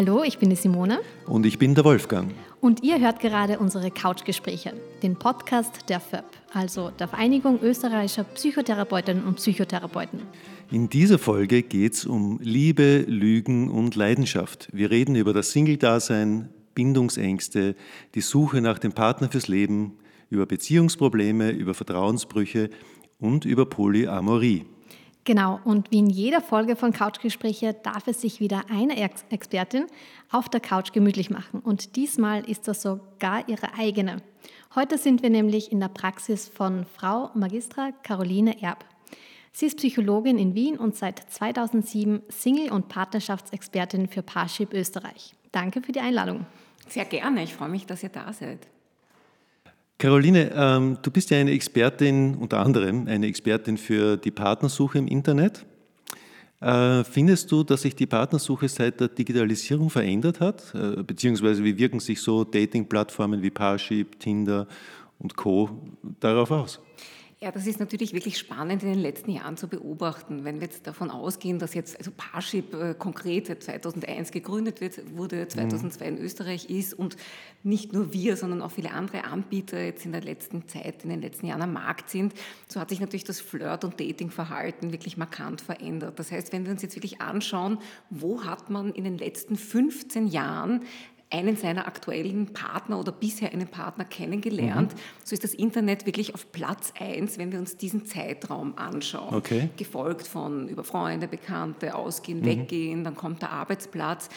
Hallo, ich bin die Simone. Und ich bin der Wolfgang. Und ihr hört gerade unsere Couchgespräche, den Podcast der FÖP, also der Vereinigung österreichischer Psychotherapeutinnen und Psychotherapeuten. In dieser Folge geht es um Liebe, Lügen und Leidenschaft. Wir reden über das Single-Dasein, Bindungsängste, die Suche nach dem Partner fürs Leben, über Beziehungsprobleme, über Vertrauensbrüche und über Polyamorie. Genau, und wie in jeder Folge von Couchgespräche darf es sich wieder eine Ex Expertin auf der Couch gemütlich machen. Und diesmal ist das sogar ihre eigene. Heute sind wir nämlich in der Praxis von Frau Magistra Caroline Erb. Sie ist Psychologin in Wien und seit 2007 Single- und Partnerschaftsexpertin für Parship Österreich. Danke für die Einladung. Sehr gerne, ich freue mich, dass ihr da seid. Caroline, ähm, du bist ja eine Expertin, unter anderem eine Expertin für die Partnersuche im Internet. Äh, findest du, dass sich die Partnersuche seit der Digitalisierung verändert hat? Äh, beziehungsweise wie wirken sich so Dating-Plattformen wie Parship, Tinder und Co. darauf aus? Ja, das ist natürlich wirklich spannend in den letzten Jahren zu beobachten. Wenn wir jetzt davon ausgehen, dass jetzt also Parship äh, konkret 2001 gegründet wird, wurde 2002 mhm. in Österreich ist und nicht nur wir, sondern auch viele andere Anbieter jetzt in der letzten Zeit, in den letzten Jahren am Markt sind, so hat sich natürlich das Flirt- und Datingverhalten wirklich markant verändert. Das heißt, wenn wir uns jetzt wirklich anschauen, wo hat man in den letzten 15 Jahren einen seiner aktuellen Partner oder bisher einen Partner kennengelernt. Mhm. So ist das Internet wirklich auf Platz 1, wenn wir uns diesen Zeitraum anschauen. Okay. Gefolgt von über Freunde, Bekannte, Ausgehen, mhm. Weggehen, dann kommt der Arbeitsplatz.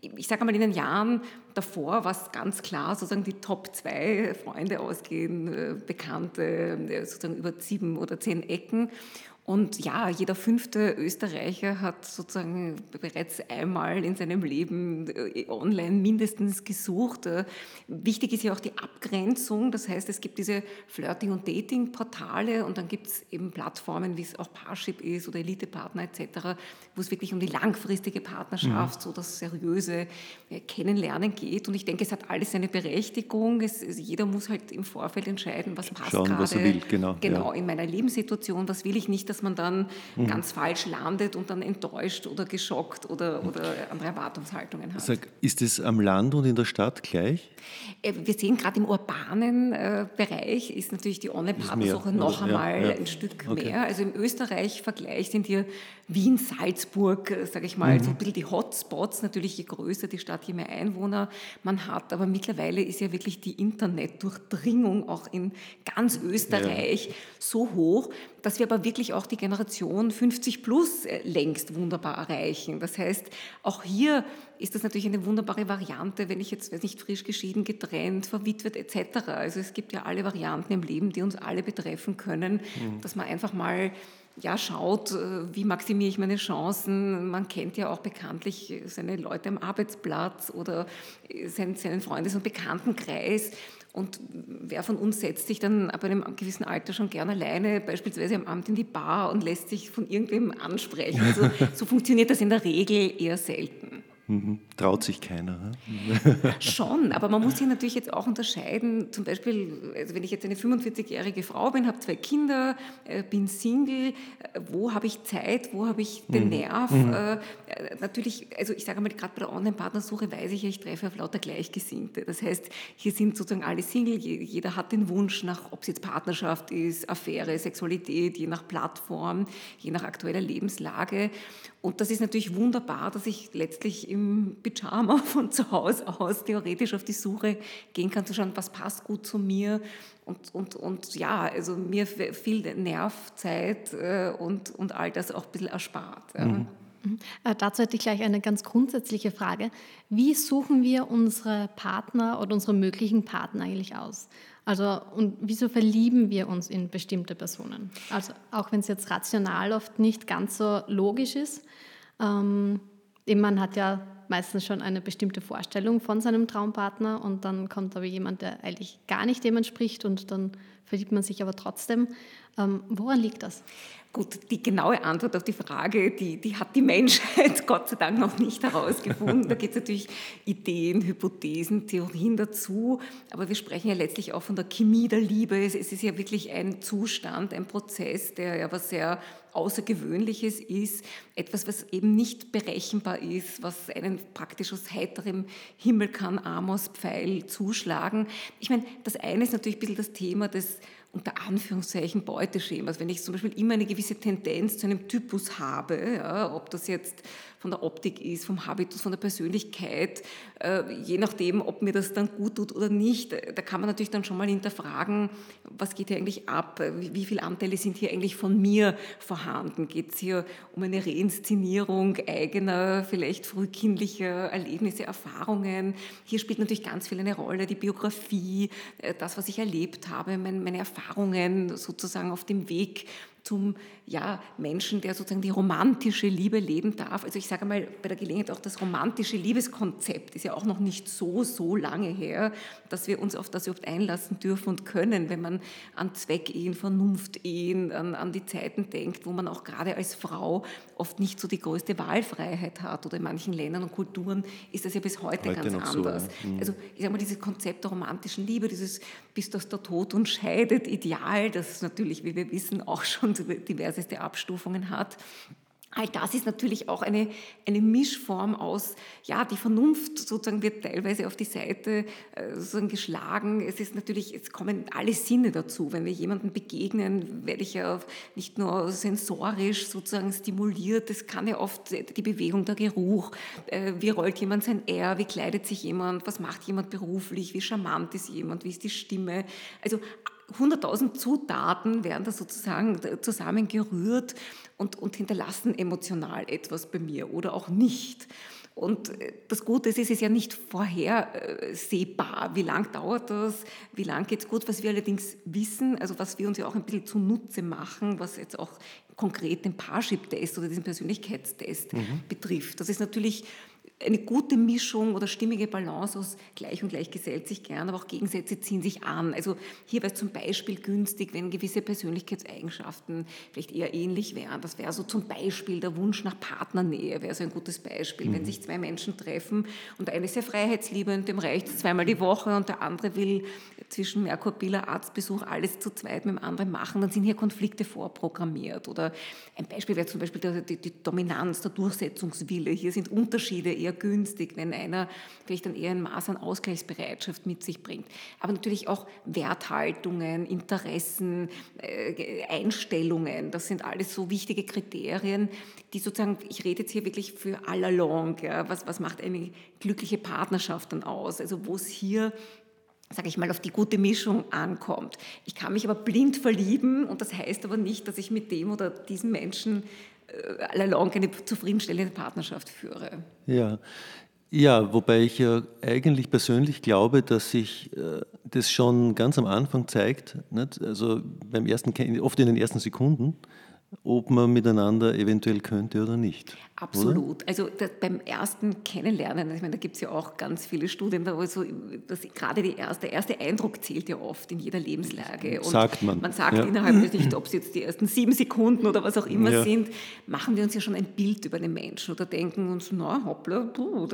Ich sage einmal, in den Jahren davor war es ganz klar, sozusagen die Top 2 Freunde ausgehen, äh, Bekannte, äh, sozusagen über sieben oder zehn Ecken. Und ja, jeder fünfte Österreicher hat sozusagen bereits einmal in seinem Leben äh, online mindestens gesucht. Äh, wichtig ist ja auch die Abgrenzung. Das heißt, es gibt diese Flirting- und Dating-Portale und dann gibt es eben Plattformen, wie es auch Parship ist oder Elite-Partner etc., wo es wirklich um die langfristige Partnerschaft, mhm. so das seriöse äh, Kennenlernen geht. Und ich denke, es hat alles seine Berechtigung. Es, jeder muss halt im Vorfeld entscheiden, was passt Schauen, gerade. Was er will, genau. Genau, ja. in meiner Lebenssituation, was will ich nicht dass man dann mhm. ganz falsch landet und dann enttäuscht oder geschockt oder, oder andere Erwartungshaltungen hat. Sag, ist es am Land und in der Stadt gleich? Äh, wir sehen gerade im urbanen äh, Bereich ist natürlich die Online-Partnersuche noch also, einmal ja, ja. ein Stück okay. mehr. Also im Österreich-Vergleich sind hier Wien, Salzburg, äh, sage ich mal, mhm. so ein bisschen die Hotspots. Natürlich je größer die Stadt, je mehr Einwohner man hat. Aber mittlerweile ist ja wirklich die Internetdurchdringung auch in ganz Österreich ja. so hoch, dass wir aber wirklich auch die Generation 50 plus äh, längst wunderbar erreichen. Das heißt, auch hier ist das natürlich eine wunderbare Variante, wenn ich jetzt, weiß nicht, frisch geschieden, getrennt, verwitwet etc. Also es gibt ja alle Varianten im Leben, die uns alle betreffen können, mhm. dass man einfach mal ja, schaut, äh, wie maximiere ich meine Chancen. Man kennt ja auch bekanntlich seine Leute am Arbeitsplatz oder seinen, seinen Freundes- und Bekanntenkreis. Und wer von uns setzt sich dann ab einem gewissen Alter schon gern alleine, beispielsweise am Abend in die Bar und lässt sich von irgendwem ansprechen? Also, so funktioniert das in der Regel eher selten. Mhm. Traut sich keiner. Ne? Schon, aber man muss sich natürlich jetzt auch unterscheiden. Zum Beispiel, also wenn ich jetzt eine 45-jährige Frau bin, habe zwei Kinder, äh, bin Single, äh, wo habe ich Zeit, wo habe ich den mhm. Nerv? Mhm. Äh, natürlich, also ich sage mal, gerade bei der Online-Partnersuche weiß ich ja, ich treffe auf lauter Gleichgesinnte. Das heißt, hier sind sozusagen alle Single, jeder hat den Wunsch nach, ob es jetzt Partnerschaft ist, Affäre, Sexualität, je nach Plattform, je nach aktueller Lebenslage. Und das ist natürlich wunderbar, dass ich letztlich im Pyjama von zu Hause aus theoretisch auf die Suche gehen kann, zu schauen, was passt gut zu mir. Und, und, und ja, also mir viel Nervzeit äh, und, und all das auch ein bisschen erspart. Mhm. Mhm. Äh, dazu hätte ich gleich eine ganz grundsätzliche Frage. Wie suchen wir unsere Partner oder unsere möglichen Partner eigentlich aus? Also, und wieso verlieben wir uns in bestimmte Personen? Also, auch wenn es jetzt rational oft nicht ganz so logisch ist. Ähm, man hat ja meistens schon eine bestimmte Vorstellung von seinem Traumpartner und dann kommt aber jemand, der eigentlich gar nicht dem entspricht und dann verliebt man sich aber trotzdem. Ähm, woran liegt das? Gut, die genaue Antwort auf die Frage, die, die hat die Menschheit Gott sei Dank noch nicht herausgefunden. Da gibt es natürlich Ideen, Hypothesen, Theorien dazu, aber wir sprechen ja letztlich auch von der Chemie der Liebe. Es ist ja wirklich ein Zustand, ein Prozess, der ja was sehr Außergewöhnliches ist, etwas, was eben nicht berechenbar ist, was einen praktisch aus heiterem Himmel kann Amos Pfeil zuschlagen. Ich meine, das eine ist natürlich ein bisschen das Thema des unter Anführungszeichen Beuteschemas. Wenn ich zum Beispiel immer eine gewisse Tendenz zu einem Typus habe, ja, ob das jetzt von der Optik ist, vom Habitus, von der Persönlichkeit, äh, je nachdem, ob mir das dann gut tut oder nicht, da kann man natürlich dann schon mal hinterfragen, was geht hier eigentlich ab, wie, wie viele Anteile sind hier eigentlich von mir vorhanden, geht es hier um eine Reinszenierung eigener, vielleicht frühkindlicher Erlebnisse, Erfahrungen. Hier spielt natürlich ganz viel eine Rolle, die Biografie, äh, das, was ich erlebt habe, meine Erfahrungen sozusagen auf dem Weg zum ja, Menschen, der sozusagen die romantische Liebe leben darf. Also ich sage mal bei der Gelegenheit auch das romantische Liebeskonzept ist ja auch noch nicht so, so lange her, dass wir uns auf das überhaupt einlassen dürfen und können, wenn man an Zweckehen, Vernunftehen, an, an die Zeiten denkt, wo man auch gerade als Frau oft nicht so die größte Wahlfreiheit hat oder in manchen Ländern und Kulturen ist das ja bis heute, heute ganz anders. So, ja. Mhm. Also ich sage mal, dieses Konzept der romantischen Liebe, dieses bis das der Tod uns scheidet, Ideal, das natürlich, wie wir wissen, auch schon diverseste Abstufungen hat. All das ist natürlich auch eine, eine Mischform aus, ja, die Vernunft sozusagen wird teilweise auf die Seite äh, sozusagen geschlagen. Es ist natürlich, es kommen alle Sinne dazu. Wenn wir jemandem begegnen, werde ich ja nicht nur sensorisch sozusagen stimuliert, es kann ja oft die Bewegung, der Geruch, äh, wie rollt jemand sein R, wie kleidet sich jemand, was macht jemand beruflich, wie charmant ist jemand, wie ist die Stimme. Also 100.000 Zutaten werden da sozusagen zusammengerührt und, und hinterlassen emotional etwas bei mir oder auch nicht. Und äh, das Gute ist, es ist ja nicht vorhersehbar, wie lang dauert das, wie lang geht es gut. Was wir allerdings wissen, also was wir uns ja auch ein bisschen zunutze machen, was jetzt auch konkret den Parship-Test oder diesen Persönlichkeitstest mhm. betrifft, das ist natürlich eine gute Mischung oder stimmige Balance aus gleich und gleich gesellt sich gern, aber auch Gegensätze ziehen sich an. Also hier wäre es zum Beispiel günstig, wenn gewisse Persönlichkeitseigenschaften vielleicht eher ähnlich wären. Das wäre so zum Beispiel der Wunsch nach Partnernähe, wäre so ein gutes Beispiel. Mhm. Wenn sich zwei Menschen treffen und eine ist sehr freiheitsliebend, dem reicht es zweimal die Woche und der andere will zwischen Merkur-Biller Arztbesuch alles zu zweit mit dem anderen machen, dann sind hier Konflikte vorprogrammiert. Oder ein Beispiel wäre zum Beispiel die, die Dominanz, der Durchsetzungswille. Hier sind Unterschiede eher günstig, wenn einer vielleicht dann eher ein Maß an Ausgleichsbereitschaft mit sich bringt. Aber natürlich auch Werthaltungen, Interessen, äh, Einstellungen, das sind alles so wichtige Kriterien, die sozusagen, ich rede jetzt hier wirklich für all along, ja, was, was macht eine glückliche Partnerschaft dann aus? Also wo es hier sage ich mal, auf die gute Mischung ankommt. Ich kann mich aber blind verlieben und das heißt aber nicht, dass ich mit dem oder diesem Menschen allalong eine zufriedenstellende Partnerschaft führe. Ja. Ja, wobei ich ja eigentlich persönlich glaube, dass sich äh, das schon ganz am Anfang zeigt, nicht? also beim ersten, oft in den ersten Sekunden, ob man miteinander eventuell könnte oder nicht. Absolut. Oder? Also das, beim ersten Kennenlernen, ich meine, da gibt es ja auch ganz viele Studien, da so, dass gerade die erste, der erste Eindruck zählt ja oft in jeder Lebenslage. Und sagt man. Man sagt ja. innerhalb nicht, ob es jetzt die ersten sieben Sekunden oder was auch immer ja. sind, machen wir uns ja schon ein Bild über den Menschen oder denken uns, na hoppla,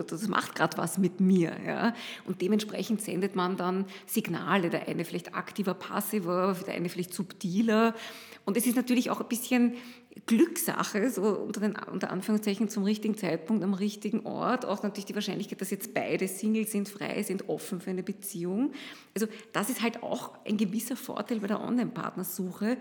das macht gerade was mit mir. Ja? Und dementsprechend sendet man dann Signale, der eine vielleicht aktiver, passiver, der eine vielleicht subtiler. Und es ist natürlich auch ein bisschen Glückssache, so unter, den, unter Anführungszeichen zum richtigen Zeitpunkt am richtigen Ort. Auch natürlich die Wahrscheinlichkeit, dass jetzt beide Single sind, frei sind, offen für eine Beziehung. Also das ist halt auch ein gewisser Vorteil bei der Online-Partnersuche.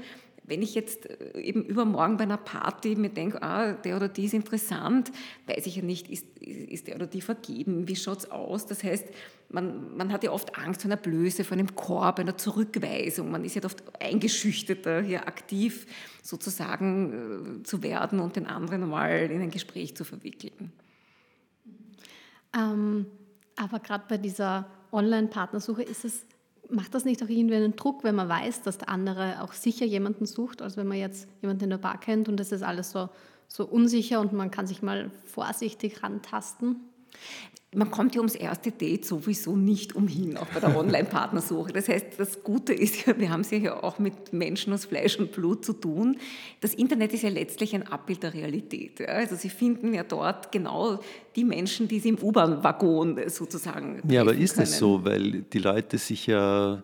Wenn ich jetzt äh, eben übermorgen bei einer Party mir denke, ah, der oder die ist interessant, weiß ich ja nicht, ist, ist der oder die vergeben, wie schaut es aus? Das heißt, man, man hat ja oft Angst vor einer Blöße, vor einem Korb, einer Zurückweisung. Man ist ja oft eingeschüchterter, hier aktiv sozusagen äh, zu werden und den anderen mal in ein Gespräch zu verwickeln. Ähm, aber gerade bei dieser Online-Partnersuche ist es, macht das nicht auch irgendwie einen Druck, wenn man weiß, dass der andere auch sicher jemanden sucht, als wenn man jetzt jemanden in der Bar kennt und das ist alles so, so unsicher und man kann sich mal vorsichtig rantasten? Man kommt ja ums erste Date sowieso nicht umhin, auch bei der Online-Partnersuche. Das heißt, das Gute ist ja, wir haben es ja auch mit Menschen aus Fleisch und Blut zu tun. Das Internet ist ja letztlich ein Abbild der Realität. Also Sie finden ja dort genau die Menschen, die Sie im U-Bahn-Waggon sozusagen Ja, aber ist es so, weil die Leute sich ja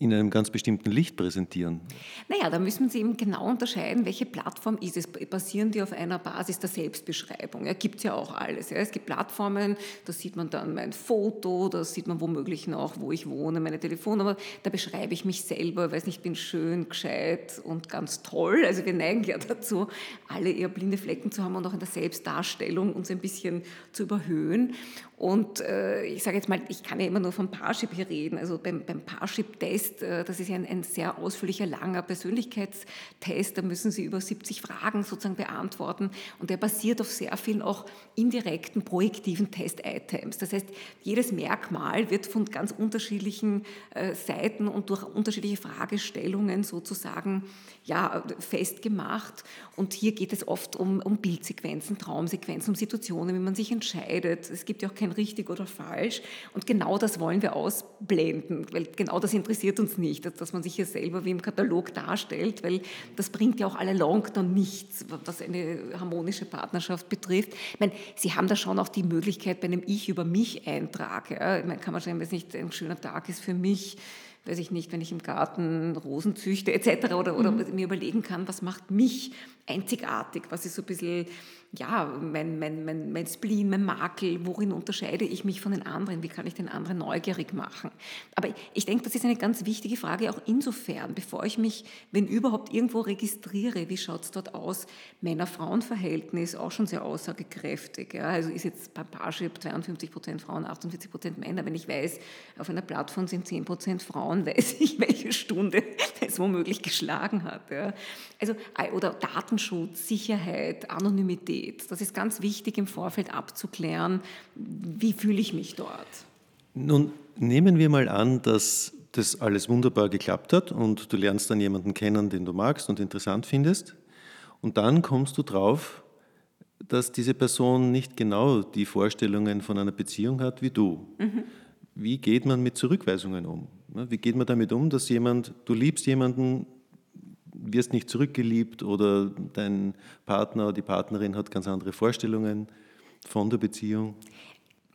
in einem ganz bestimmten Licht präsentieren? Naja, da müssen Sie eben genau unterscheiden, welche Plattform ist es. Basieren die auf einer Basis der Selbstbeschreibung? Ja, gibt es ja auch alles. Ja. Es gibt Plattformen, da sieht man dann mein Foto, da sieht man womöglich noch, wo ich wohne, meine Telefonnummer. Da beschreibe ich mich selber, weiß nicht, ich bin schön, gescheit und ganz toll. Also wir neigen ja dazu, alle eher blinde Flecken zu haben und auch in der Selbstdarstellung uns ein bisschen zu überhöhen. Und äh, ich sage jetzt mal, ich kann ja immer nur vom Parship hier reden. Also beim, beim Parship-Test, äh, das ist ja ein, ein, sehr ausführlicher, langer Persönlichkeitstest. Da müssen Sie über 70 Fragen sozusagen beantworten. Und der basiert auf sehr vielen auch indirekten, projektiven Test-Items. Das heißt, jedes Merkmal wird von ganz unterschiedlichen äh, Seiten und durch unterschiedliche Fragestellungen sozusagen ja, festgemacht. Und hier geht es oft um, um Bildsequenzen, Traumsequenzen, um Situationen, wie man sich entscheidet. Es gibt ja auch kein richtig oder falsch. Und genau das wollen wir ausblenden, weil genau das interessiert uns nicht, dass man sich hier selber wie im Katalog darstellt, weil das bringt ja auch alle along dann nichts, was eine harmonische Partnerschaft betrifft. Ich meine, Sie haben da schon auch die Möglichkeit bei einem Ich über mich Eintrag. Ja. Ich meine, kann man schon, wenn es nicht ein schöner Tag ist für mich, weiß ich nicht, wenn ich im Garten Rosen züchte etc. oder, oder mhm. mir überlegen kann, was macht mich einzigartig, was ist so ein bisschen ja, mein, mein, mein, mein Spleen, mein Makel, worin unterscheide ich mich von den anderen, wie kann ich den anderen neugierig machen. Aber ich denke, das ist eine ganz wichtige Frage, auch insofern, bevor ich mich, wenn überhaupt, irgendwo registriere, wie schaut es dort aus, Männer-Frauen-Verhältnis, auch schon sehr aussagekräftig. Ja? Also ist jetzt bei Parship 52 Prozent Frauen, 48 Prozent Männer. Wenn ich weiß, auf einer Plattform sind 10 Prozent Frauen, weiß ich, welche Stunde es womöglich geschlagen hat. Ja? Also, oder Datenschutz, Sicherheit, Anonymität. Das ist ganz wichtig im Vorfeld abzuklären, wie fühle ich mich dort. Nun nehmen wir mal an, dass das alles wunderbar geklappt hat und du lernst dann jemanden kennen, den du magst und interessant findest. Und dann kommst du drauf, dass diese Person nicht genau die Vorstellungen von einer Beziehung hat wie du. Mhm. Wie geht man mit Zurückweisungen um? Wie geht man damit um, dass jemand, du liebst jemanden, wirst nicht zurückgeliebt oder dein Partner oder die Partnerin hat ganz andere Vorstellungen von der Beziehung?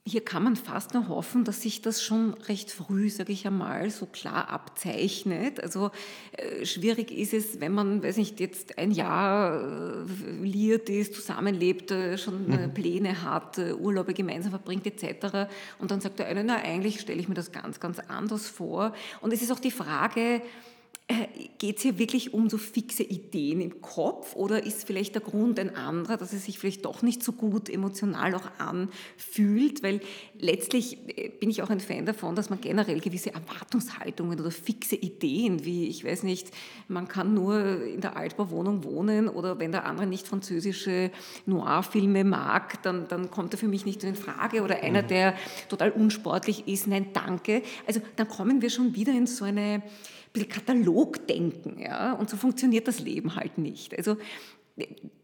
Hier kann man fast nur hoffen, dass sich das schon recht früh, sage ich einmal, so klar abzeichnet. Also äh, schwierig ist es, wenn man, weiß nicht, jetzt ein Jahr äh, liiert ist, zusammenlebt, äh, schon mhm. Pläne hat, Urlaube gemeinsam verbringt etc. Und dann sagt der eine, na eigentlich stelle ich mir das ganz, ganz anders vor. Und es ist auch die Frage, Geht es hier wirklich um so fixe Ideen im Kopf oder ist vielleicht der Grund ein anderer, dass es sich vielleicht doch nicht so gut emotional auch anfühlt? Weil letztlich äh, bin ich auch ein Fan davon, dass man generell gewisse Erwartungshaltungen oder fixe Ideen, wie ich weiß nicht, man kann nur in der Altbauwohnung wohnen oder wenn der andere nicht französische Noir-Filme mag, dann, dann kommt er für mich nicht in Frage oder einer, mhm. der total unsportlich ist, nein, danke. Also dann kommen wir schon wieder in so eine bisschen Katalogdenken. Ja? Und so funktioniert das Leben halt nicht. Also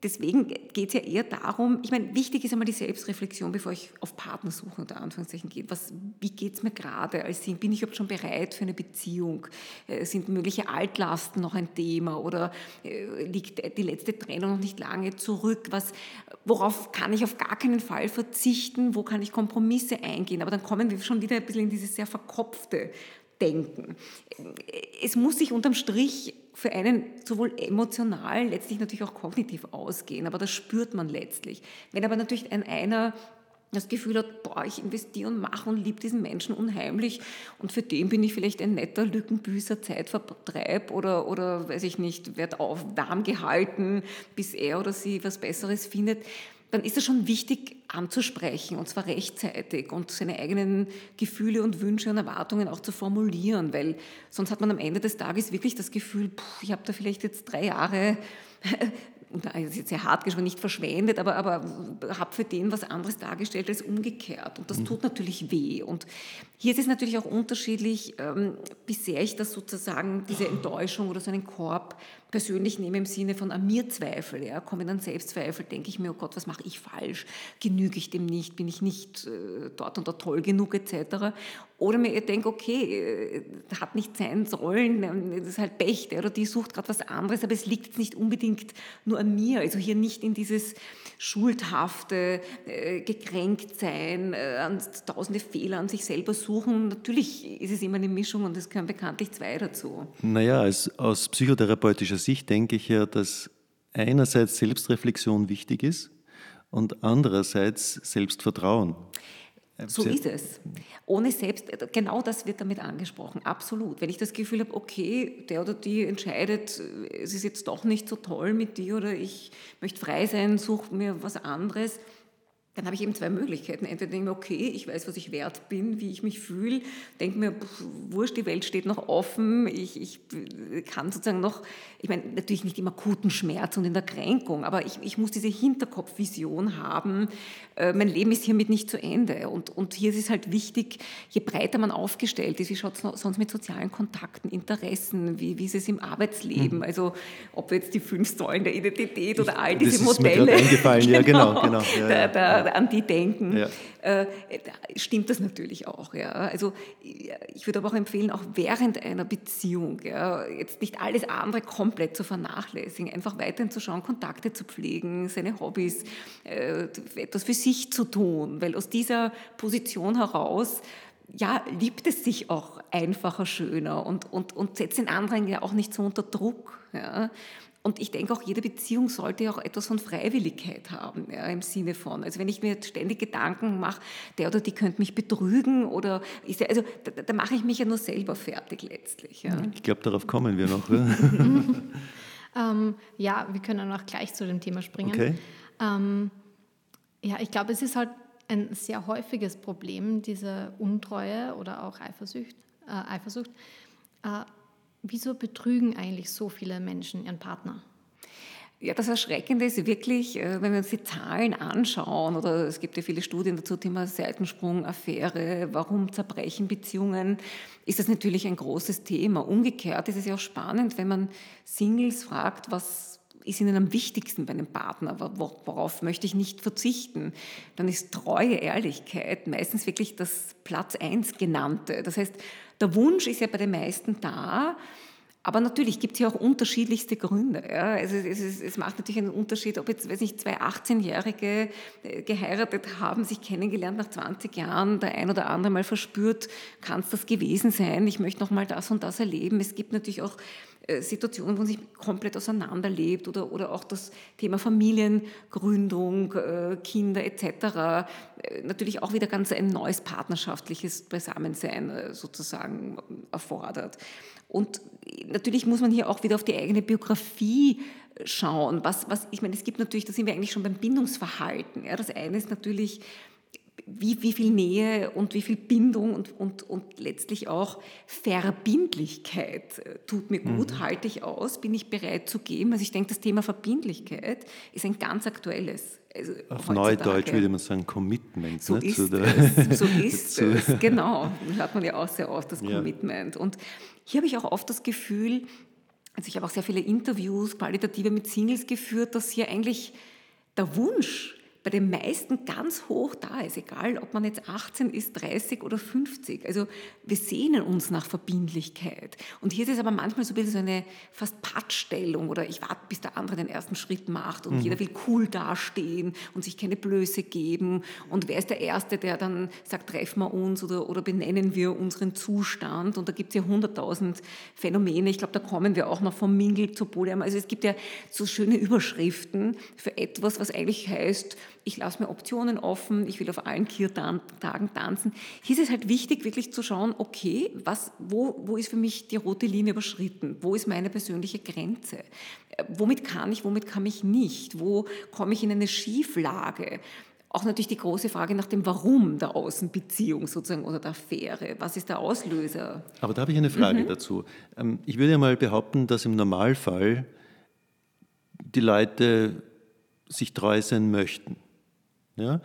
deswegen geht es ja eher darum, ich meine, wichtig ist einmal die Selbstreflexion, bevor ich auf Partnersuche unter Anführungszeichen gehe. Was, wie geht es mir gerade als Sinn? Bin ich überhaupt schon bereit für eine Beziehung? Äh, sind mögliche Altlasten noch ein Thema oder äh, liegt die letzte Trennung noch nicht lange zurück? Was, worauf kann ich auf gar keinen Fall verzichten? Wo kann ich Kompromisse eingehen? Aber dann kommen wir schon wieder ein bisschen in dieses sehr verkopfte denken. Es muss sich unterm Strich für einen sowohl emotional, letztlich natürlich auch kognitiv ausgehen, aber das spürt man letztlich. Wenn aber natürlich ein einer das Gefühl hat, boah, ich investiere und mache und liebe diesen Menschen unheimlich und für den bin ich vielleicht ein netter Lückenbüßer, Zeitvertreib oder, oder weiß ich nicht, werde auf warm gehalten, bis er oder sie was Besseres findet, dann ist es schon wichtig anzusprechen und zwar rechtzeitig und seine eigenen Gefühle und Wünsche und Erwartungen auch zu formulieren, weil sonst hat man am Ende des Tages wirklich das Gefühl, puh, ich habe da vielleicht jetzt drei Jahre und das ist jetzt sehr hart gesprochen, nicht verschwendet, aber, aber habe für den was anderes dargestellt als umgekehrt. Und das mhm. tut natürlich weh. Und hier ist es natürlich auch unterschiedlich, ähm, wie sehr ich das sozusagen, diese Enttäuschung oder so einen Korb persönlich nehme im Sinne von an mir Zweifel, ja, kommen dann Selbstzweifel, denke ich mir, oh Gott, was mache ich falsch? Genüge ich dem nicht? Bin ich nicht äh, dort und dort toll genug etc.? Oder mir denke, okay, äh, hat nicht sein sollen, ähm, das ist halt Pech, der oder die sucht gerade was anderes, aber es liegt jetzt nicht unbedingt nur an mir. Also hier nicht in dieses schuldhafte, äh, gekränkt sein, äh, tausende Fehler an sich selber suchen. Natürlich ist es immer eine Mischung und es gehören bekanntlich zwei dazu. Naja, als, aus psychotherapeutischer Sicht denke ich ja, dass einerseits Selbstreflexion wichtig ist und andererseits Selbstvertrauen. So ist es. Ohne selbst, genau das wird damit angesprochen, absolut. Wenn ich das Gefühl habe, okay, der oder die entscheidet, es ist jetzt doch nicht so toll mit dir oder ich möchte frei sein, suche mir was anderes, dann habe ich eben zwei Möglichkeiten. Entweder denke ich mir, okay, ich weiß, was ich wert bin, wie ich mich fühle, denke mir, pff, wurscht, die Welt steht noch offen, ich, ich kann sozusagen noch, ich meine, natürlich nicht im akuten Schmerz und in der Kränkung, aber ich, ich muss diese Hinterkopfvision haben, äh, mein Leben ist hiermit nicht zu Ende. Und, und hier ist es halt wichtig, je breiter man aufgestellt ist, wie schaut es sonst mit sozialen Kontakten, Interessen, wie, wie ist es im Arbeitsleben, mhm. also ob jetzt die fünf Säulen der Identität oder all diese das Modelle. Ist mir eingefallen, genau, ja, genau. genau ja, ja. Da, da, an die denken, ja. äh, stimmt das natürlich auch. Ja. Also ich würde aber auch empfehlen, auch während einer Beziehung, ja, jetzt nicht alles andere komplett zu vernachlässigen, einfach weiterhin zu schauen, Kontakte zu pflegen, seine Hobbys, äh, etwas für sich zu tun, weil aus dieser Position heraus ja, liebt es sich auch einfacher, schöner und, und, und setzt den anderen ja auch nicht so unter Druck. Ja. Und ich denke auch, jede Beziehung sollte auch etwas von Freiwilligkeit haben, ja, im Sinne von. Also wenn ich mir ständig Gedanken mache, der oder die könnte mich betrügen oder ist der, also da, da mache ich mich ja nur selber fertig letztlich. Ja. Ich glaube, darauf kommen wir noch. ähm, ja, wir können auch gleich zu dem Thema springen. Okay. Ähm, ja, ich glaube, es ist halt ein sehr häufiges Problem, diese Untreue oder auch Eifersucht. Äh, Eifersucht. Äh, Wieso betrügen eigentlich so viele Menschen ihren Partner? Ja, das Erschreckende ist wirklich, äh, wenn wir uns die Zahlen anschauen, oder es gibt ja viele Studien dazu, Thema Seitensprung, Affäre, warum zerbrechen Beziehungen, ist das natürlich ein großes Thema. Umgekehrt ist es ja auch spannend, wenn man Singles fragt, was ist Ihnen am wichtigsten bei einem Partner, worauf möchte ich nicht verzichten, dann ist treue Ehrlichkeit meistens wirklich das Platz eins genannte. Das heißt, der Wunsch ist ja bei den meisten da, aber natürlich gibt es ja auch unterschiedlichste Gründe. Ja. Also es, es, es, macht natürlich einen Unterschied, ob jetzt, weiß ich, zwei 18-Jährige äh, geheiratet haben, sich kennengelernt nach 20 Jahren, der ein oder andere mal verspürt, kann es das gewesen sein, ich möchte noch mal das und das erleben. Es gibt natürlich auch Situationen, wo man sich komplett auseinanderlebt oder, oder auch das Thema Familiengründung, äh, Kinder etc. Natürlich auch wieder ganz ein neues partnerschaftliches Beisammensein sozusagen erfordert. Und natürlich muss man hier auch wieder auf die eigene Biografie schauen. Was, was, ich meine, es gibt natürlich, da sind wir eigentlich schon beim Bindungsverhalten. Ja, das eine ist natürlich, wie, wie viel Nähe und wie viel Bindung und, und, und letztlich auch Verbindlichkeit äh, tut mir gut, mhm. halte ich aus, bin ich bereit zu geben. Also ich denke, das Thema Verbindlichkeit ist ein ganz aktuelles. Also Auf Neudeutsch würde man sagen Commitment. So ne, ist es, so ist es, genau. Hört man ja auch sehr oft, das ja. Commitment. Und hier habe ich auch oft das Gefühl, also ich habe auch sehr viele Interviews, qualitative mit Singles geführt, dass hier eigentlich der Wunsch bei den meisten ganz hoch da ist, egal ob man jetzt 18 ist, 30 oder 50. Also wir sehnen uns nach Verbindlichkeit. Und hier ist es aber manchmal so ein bisschen so eine fast Pattstellung oder ich warte, bis der andere den ersten Schritt macht und mhm. jeder will cool dastehen und sich keine Blöße geben. Und wer ist der Erste, der dann sagt, treffen wir uns oder, oder benennen wir unseren Zustand? Und da gibt es ja hunderttausend Phänomene. Ich glaube, da kommen wir auch noch vom Mingle zu Polyam. Also es gibt ja so schöne Überschriften für etwas, was eigentlich heißt, ich lasse mir Optionen offen, ich will auf allen Kiertagen tanzen. Hier ist es halt wichtig, wirklich zu schauen, okay, was, wo, wo ist für mich die rote Linie überschritten? Wo ist meine persönliche Grenze? Äh, womit kann ich, womit kann ich nicht? Wo komme ich in eine Schieflage? Auch natürlich die große Frage nach dem Warum der Außenbeziehung sozusagen oder der Affäre. Was ist der Auslöser? Aber da habe ich eine Frage mhm. dazu. Ähm, ich würde ja mal behaupten, dass im Normalfall die Leute sich treu sein möchten. Ja?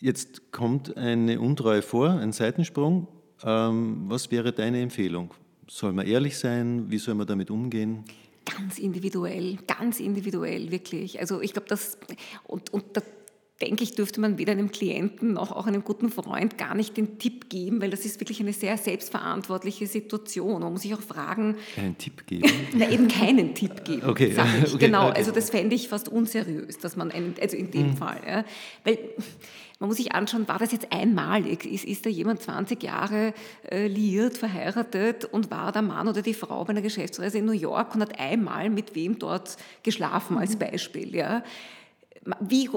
Jetzt kommt eine Untreue vor, ein Seitensprung. Ähm, was wäre deine Empfehlung? Soll man ehrlich sein? Wie soll man damit umgehen? ganz individuell, ganz individuell, wirklich. Also ich glaube, das, und, und denke ich, dürfte man weder einem Klienten noch auch einem guten Freund gar nicht den Tipp geben, weil das ist wirklich eine sehr selbstverantwortliche Situation. Man muss sich auch fragen. Keinen Tipp geben? Na, eben keinen Tipp geben. Okay. okay. Genau, also das fände ich fast unseriös, dass man einen, also in dem mhm. Fall. Ja, weil man muss sich anschauen, war das jetzt einmalig? Ist, ist da jemand 20 Jahre äh, liiert, verheiratet und war der Mann oder die Frau bei einer Geschäftsreise in New York und hat einmal mit wem dort geschlafen als mhm. Beispiel? Ja? Wie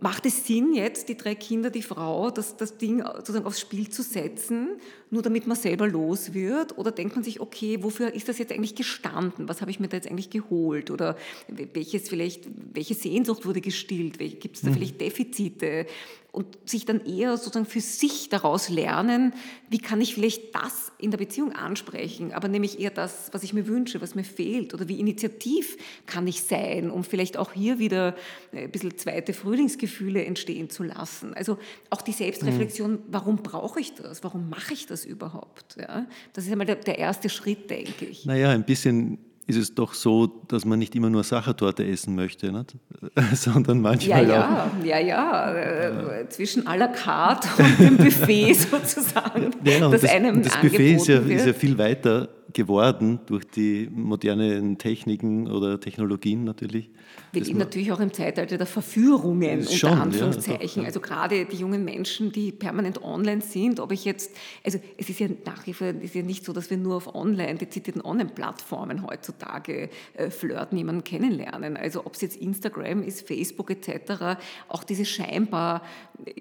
macht es Sinn jetzt, die drei Kinder, die Frau, das, das Ding sozusagen aufs Spiel zu setzen, nur damit man selber los wird? Oder denkt man sich, okay, wofür ist das jetzt eigentlich gestanden? Was habe ich mir da jetzt eigentlich geholt? Oder welches vielleicht, welche Sehnsucht wurde gestillt? Gibt es da mhm. vielleicht Defizite? Und sich dann eher sozusagen für sich daraus lernen, wie kann ich vielleicht das in der Beziehung ansprechen, aber nämlich eher das, was ich mir wünsche, was mir fehlt oder wie initiativ kann ich sein, um vielleicht auch hier wieder ein bisschen zweite Frühlingsgefühle entstehen zu lassen. Also auch die Selbstreflexion, mhm. warum brauche ich das, warum mache ich das überhaupt? Ja, das ist einmal der, der erste Schritt, denke ich. Naja, ein bisschen ist es doch so, dass man nicht immer nur Sachertorte essen möchte, nicht? sondern manchmal ja, ja, auch. Ja, ja, äh, zwischen à la carte und dem Buffet sozusagen. Ja, das, das, einem das Buffet ist ja, ist ja viel weiter geworden durch die modernen Techniken oder Technologien natürlich. Wir leben natürlich auch im Zeitalter der Verführungen, unter schon, Anführungszeichen. Ja, also gerade die jungen Menschen, die permanent online sind, ob ich jetzt, also es ist ja nach wie vor ist ja nicht so, dass wir nur auf online, dezidierten Online-Plattformen heutzutage äh, flirten, jemanden kennenlernen. Also ob es jetzt Instagram ist, Facebook etc., auch diese scheinbar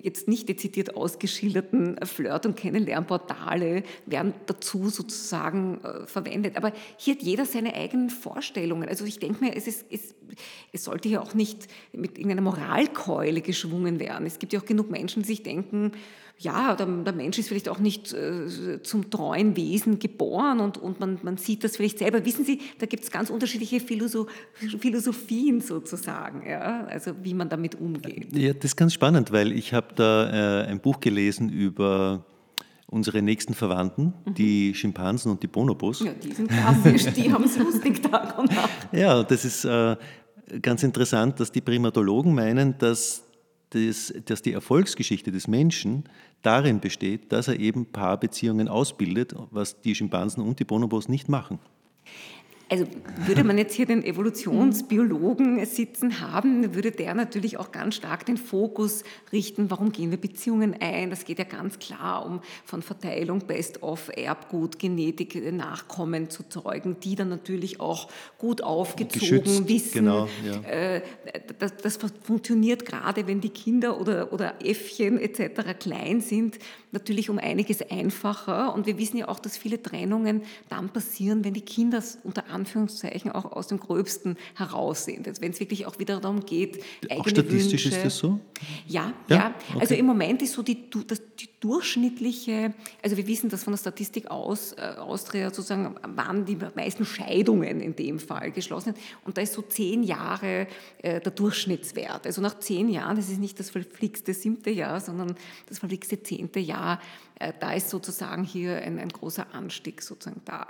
jetzt nicht dezidiert ausgeschilderten Flirt- und Kennenlernportale werden dazu sozusagen äh, verwendet. Aber hier hat jeder seine eigenen Vorstellungen. Also ich denke mir, es, ist, es, es sollte hier auch nicht mit irgendeiner Moralkeule geschwungen werden. Es gibt ja auch genug Menschen, die sich denken, ja, der, der, Mensch ist vielleicht auch nicht äh, zum treuen Wesen geboren und, und man, man sieht das vielleicht selber. Wissen Sie, da gibt es ganz unterschiedliche Philosoph Philosophien sozusagen, ja? also wie man damit umgeht. Ja, das ist ganz spannend, weil ich habe da äh, ein Buch gelesen über unsere nächsten Verwandten, mhm. die Schimpansen und die Bonobos. Ja, die sind klassisch, die haben es lustig Tag und Nacht. Ja, das ist äh, ganz interessant, dass die Primatologen meinen, dass, das, dass die Erfolgsgeschichte des Menschen darin besteht, dass er eben Paarbeziehungen ausbildet, was die Schimpansen und die Bonobos nicht machen. Also würde man jetzt hier den Evolutionsbiologen sitzen haben, würde der natürlich auch ganz stark den Fokus richten, warum gehen wir Beziehungen ein? Das geht ja ganz klar um von Verteilung, Best-of, Erbgut, Genetik, Nachkommen zu zeugen, die dann natürlich auch gut aufgezogen Geschützt, wissen. Genau, ja. Äh, das, das, funktioniert gerade, wenn die Kinder oder, oder Äffchen etc. klein sind, natürlich um einiges einfacher. Und wir wissen ja auch, dass viele Trennungen dann passieren, wenn die Kinder unter Anführungszeichen auch aus dem Gröbsten heraus sind. Also wenn es wirklich auch wieder darum geht, eigene auch statistisch Wünsche. ist das so? Ja, ja. ja. Okay. Also im Moment ist so die, das, die durchschnittliche, also wir wissen das von der Statistik aus, äh, Austria sozusagen, waren die meisten Scheidungen in dem Fall geschlossen. Und da ist so zehn Jahre äh, der Durchschnittswert. Also nach zehn Jahren, das ist nicht das verflixte siebte Jahr, sondern das verflixte zehnte Jahr, äh, da ist sozusagen hier ein, ein großer Anstieg sozusagen da.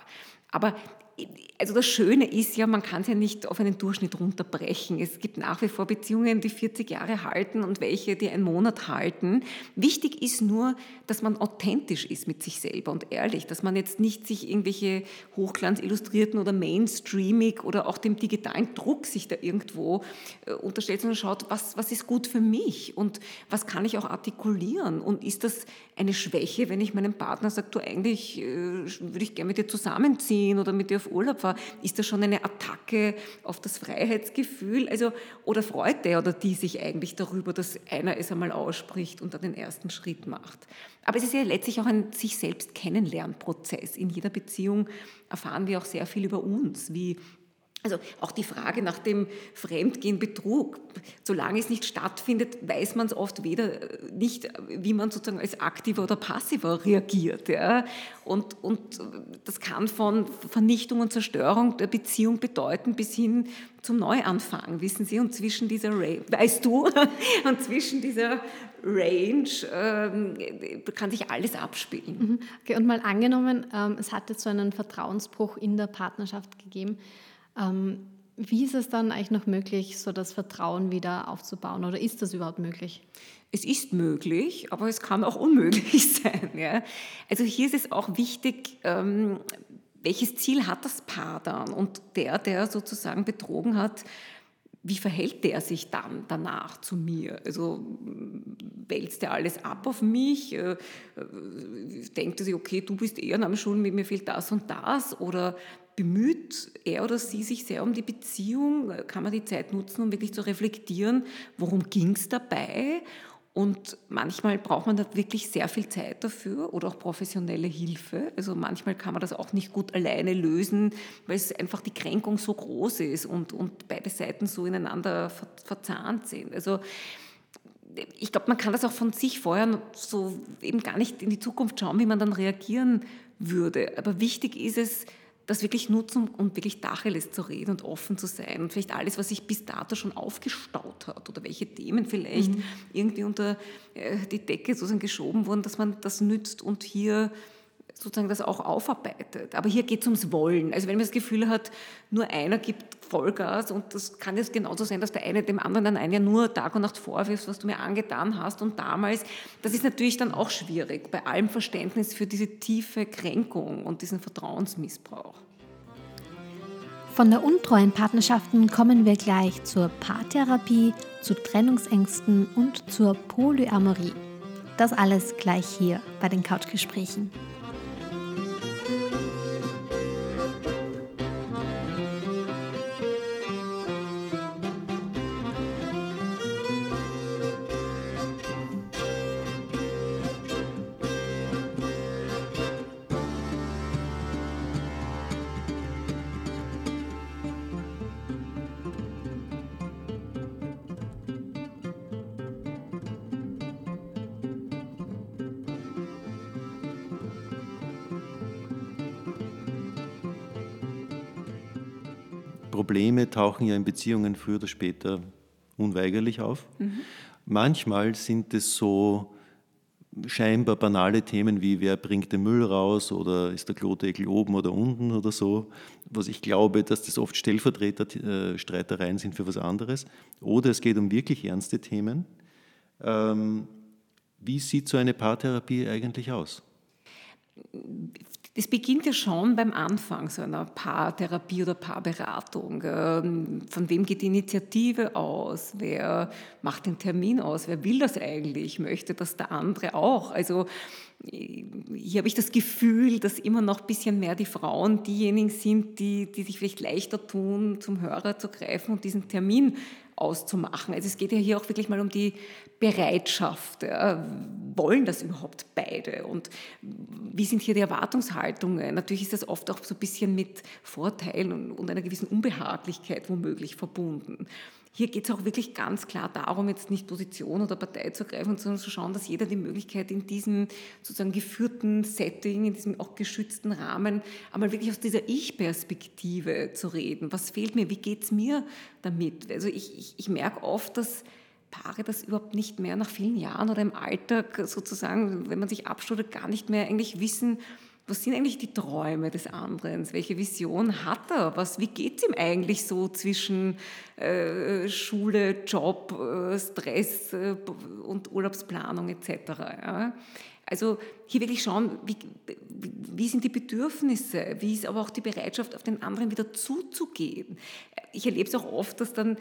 Aber also das Schöne ist ja, man kann es ja nicht auf einen Durchschnitt runterbrechen. Es gibt nach wie vor Beziehungen, die 40 Jahre halten und welche, die einen Monat halten. Wichtig ist nur, dass man authentisch ist mit sich selber und ehrlich, dass man jetzt nicht sich irgendwelche hochglanzillustrierten oder mainstreamig oder auch dem digitalen Druck sich da irgendwo äh, unterstellt, sondern schaut, was, was ist gut für mich und was kann ich auch artikulieren und ist das eine Schwäche, wenn ich meinem Partner sage, du eigentlich äh, würde ich gerne mit dir zusammenziehen oder mit dir auf Urlaub fahren, ist das schon eine Attacke auf das Freiheitsgefühl? Also, oder freut der oder die sich eigentlich darüber, dass einer es einmal ausspricht und dann den ersten Schritt macht? Aber es ist ja letztlich auch ein sich selbst kennenlernprozess. In jeder Beziehung erfahren wir auch sehr viel über uns, wie also auch die Frage nach dem Fremdgehen, Betrug. Solange es nicht stattfindet, weiß man es oft weder äh, nicht, wie man sozusagen als aktiver oder passiver reagiert. Ja. Und, und das kann von Vernichtung und Zerstörung der Beziehung bedeuten bis hin zum Neuanfang, wissen Sie. Und zwischen dieser Range, weißt du, und zwischen dieser Range ähm, kann sich alles abspielen. Mhm. Okay, und mal angenommen, ähm, es hat jetzt so einen Vertrauensbruch in der Partnerschaft gegeben Ähm, wie ist es dann eigentlich noch möglich, so das Vertrauen wieder aufzubauen oder ist das überhaupt möglich? Es ist möglich, aber es kann auch unmöglich sein. Ja? Also hier ist es auch wichtig, ähm, welches Ziel hat das Paar dann? Und der, der sozusagen betrogen hat, wie verhält der sich dann danach zu mir? Also wälzt er alles ab auf mich? Äh, denkt er sich, okay, du bist eher am Schulen, mir fehlt das und das? Oder bemüht er oder sie sich sehr um die Beziehung? Kann man die Zeit nutzen, um wirklich zu reflektieren, worum ging es dabei? Und manchmal braucht man da wirklich sehr viel Zeit dafür oder auch professionelle Hilfe. Also manchmal kann man das auch nicht gut alleine lösen, weil es einfach die Kränkung so groß ist und, und beide Seiten so ineinander verzahnt sind. Also ich glaube, man kann das auch von sich vorher so eben gar nicht in die Zukunft schauen, wie man dann reagieren würde. Aber wichtig ist es, das wirklich nutzen, um wirklich Tacheles zu reden und offen zu sein und vielleicht alles, was sich bis dato schon aufgestaut hat oder welche Themen vielleicht mhm. irgendwie unter äh, die Decke sozusagen geschoben wurden, dass man das nützt und hier sozusagen das auch aufarbeitet. Aber hier geht es ums Wollen. Also wenn man das Gefühl hat, nur einer gibt Vollgas und das kann jetzt genauso sein, dass der eine dem anderen dann ein nur Tag und Nacht vorwirft, was du mir angetan hast und damals, das ist natürlich dann auch schwierig, bei allem Verständnis für diese tiefe Kränkung und diesen Vertrauensmissbrauch. Von der untreuen Partnerschaften kommen wir gleich zur Paartherapie, zu Trennungsängsten und zur Polyamorie. Das alles gleich hier bei den Couchgesprächen. Tauchen ja in Beziehungen früher oder später unweigerlich auf. Mhm. Manchmal sind es so scheinbar banale Themen wie wer bringt den Müll raus oder ist der Klodeckel oben oder unten oder so, was ich glaube, dass das oft Stellvertreterstreitereien sind für was anderes. Oder es geht um wirklich ernste Themen. Ähm, wie sieht so eine Paartherapie eigentlich aus? Das beginnt ja schon beim Anfang so einer Paartherapie oder Paarberatung. Ähm, von wem geht die Initiative aus? Wer macht den Termin aus? Wer will das eigentlich? Möchte das der andere auch? Also hier habe ich das Gefühl, dass immer noch ein bisschen mehr die Frauen diejenigen sind, die, die sich vielleicht leichter tun, zum Hörer zu greifen und diesen Termin auszumachen. Also es geht ja hier auch wirklich mal um die Bereitschaft. Wollen das überhaupt beide? Und wie sind hier die Erwartungshaltungen? Natürlich ist das oft auch so ein bisschen mit Vorteilen und einer gewissen Unbehaglichkeit womöglich verbunden. Hier geht es auch wirklich ganz klar darum, jetzt nicht Position oder Partei zu greifen, sondern zu schauen, dass jeder die Möglichkeit in diesem sozusagen geführten Setting, in diesem auch geschützten Rahmen, einmal wirklich aus dieser Ich-Perspektive zu reden. Was fehlt mir? Wie geht es mir damit? Also ich, ich, ich merke oft, dass Paare das überhaupt nicht mehr nach vielen Jahren oder im Alltag sozusagen, wenn man sich abstudiert, gar nicht mehr eigentlich wissen, was sind eigentlich die Träume des anderen? Welche Vision hat er? Was, wie geht es ihm eigentlich so zwischen äh, Schule, Job, äh, Stress äh, und Urlaubsplanung etc.? Ja? Also hier wirklich schauen, wie, wie sind die Bedürfnisse, wie ist aber auch die Bereitschaft, auf den anderen wieder zuzugehen. Ich erlebe es auch oft, dass dann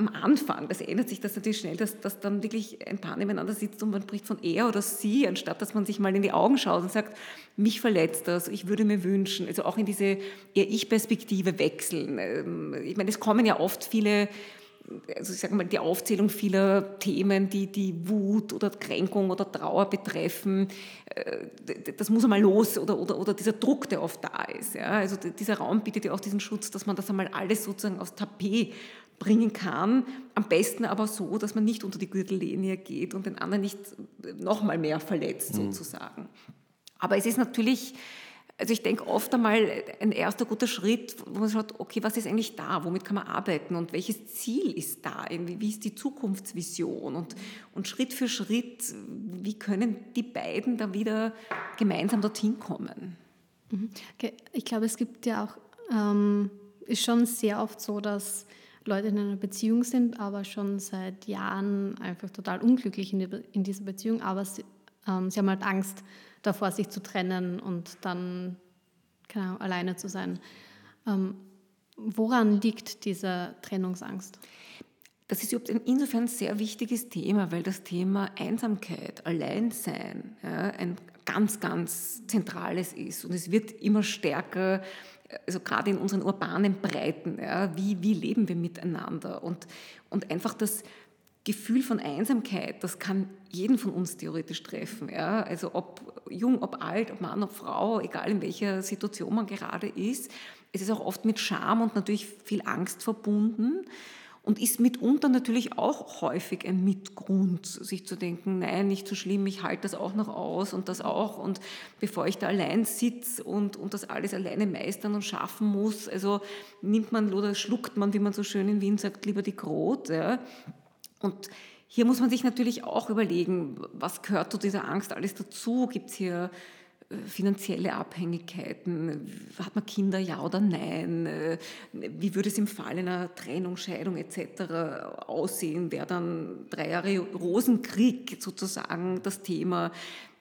am Anfang, das ändert sich das natürlich schnell, dass, dass dann wirklich ein Paar nebeneinander sitzt und man spricht von er oder sie, anstatt dass man sich mal in die Augen schaut und sagt, mich verletzt das, ich würde mir wünschen, also auch in diese eher Ich-Perspektive wechseln. Ähm, ich meine, es kommen ja oft viele also ich sage mal, die Aufzählung vieler Themen, die die Wut oder Kränkung oder Trauer betreffen, äh, das muss einmal los oder, oder, oder dieser Druck, der oft da ist. Ja? Also dieser Raum bietet ja auch diesen Schutz, dass man das einmal alles sozusagen aus Tapet bringen kann. Am besten aber so, dass man nicht unter die Gürtellinie geht und den anderen nicht noch mal mehr verletzt mhm. sozusagen. Aber es ist natürlich, also ich denke oft einmal ein erster guter Schritt, wo man schaut, okay, was ist eigentlich da, womit kann man arbeiten und welches Ziel ist da, wie ist die Zukunftsvision und, und Schritt für Schritt, wie können die beiden da wieder gemeinsam dorthin kommen. Mhm. Okay. Ich glaube, es gibt ja auch ähm ist schon sehr oft so, dass Leute in einer Beziehung sind, aber schon seit Jahren einfach total unglücklich in, die, in dieser Beziehung, aber sie, ähm, sie haben halt Angst davor, sich zu trennen und dann genau, alleine zu sein. Ähm, woran liegt diese Trennungsangst? Das ist insofern ein sehr wichtiges Thema, weil das Thema Einsamkeit, Alleinsein ja, ein ganz, ganz zentrales ist. Und es wird immer stärker, also gerade in unseren urbanen Breiten, ja, wie, wie leben wir miteinander? Und, und einfach das Gefühl von Einsamkeit, das kann jeden von uns theoretisch treffen. Ja? Also ob jung, ob alt, ob Mann, ob Frau, egal in welcher Situation man gerade ist. Es ist auch oft mit Scham und natürlich viel Angst verbunden und ist mitunter natürlich auch häufig ein Mitgrund, sich zu denken, nein, nicht so schlimm, ich halte das auch noch aus und das auch. Und bevor ich da allein sitze und, und das alles alleine meistern und schaffen muss, also nimmt man oder schluckt man, wie man so schön in Wien sagt, lieber die Grot. Ja. Und hier muss man sich natürlich auch überlegen, was gehört zu dieser Angst alles dazu? Gibt es hier finanzielle Abhängigkeiten, hat man Kinder, ja oder nein, wie würde es im Fall einer Trennung, Scheidung etc. aussehen, wäre dann drei Jahre Rosenkrieg sozusagen das Thema,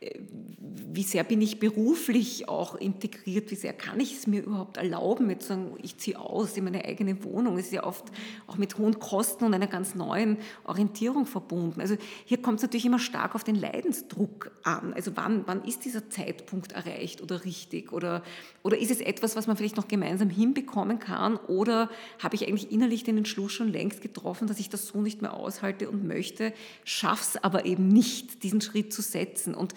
wie sehr bin ich beruflich auch integriert, wie sehr kann ich es mir überhaupt erlauben, jetzt sagen, ich ziehe aus in meine eigene Wohnung. Es ist ja oft auch mit hohen Kosten und einer ganz neuen Orientierung verbunden. Also hier kommt es natürlich immer stark auf den Leidensdruck an. Also wann, wann ist dieser Zeitpunkt erreicht oder richtig? Oder, oder ist es etwas, was man vielleicht noch gemeinsam hinbekommen kann? Oder habe ich eigentlich innerlich den Entschluss schon längst getroffen, dass ich das so nicht mehr aushalte und möchte, schaffe es aber eben nicht, diesen Schritt zu setzen? Und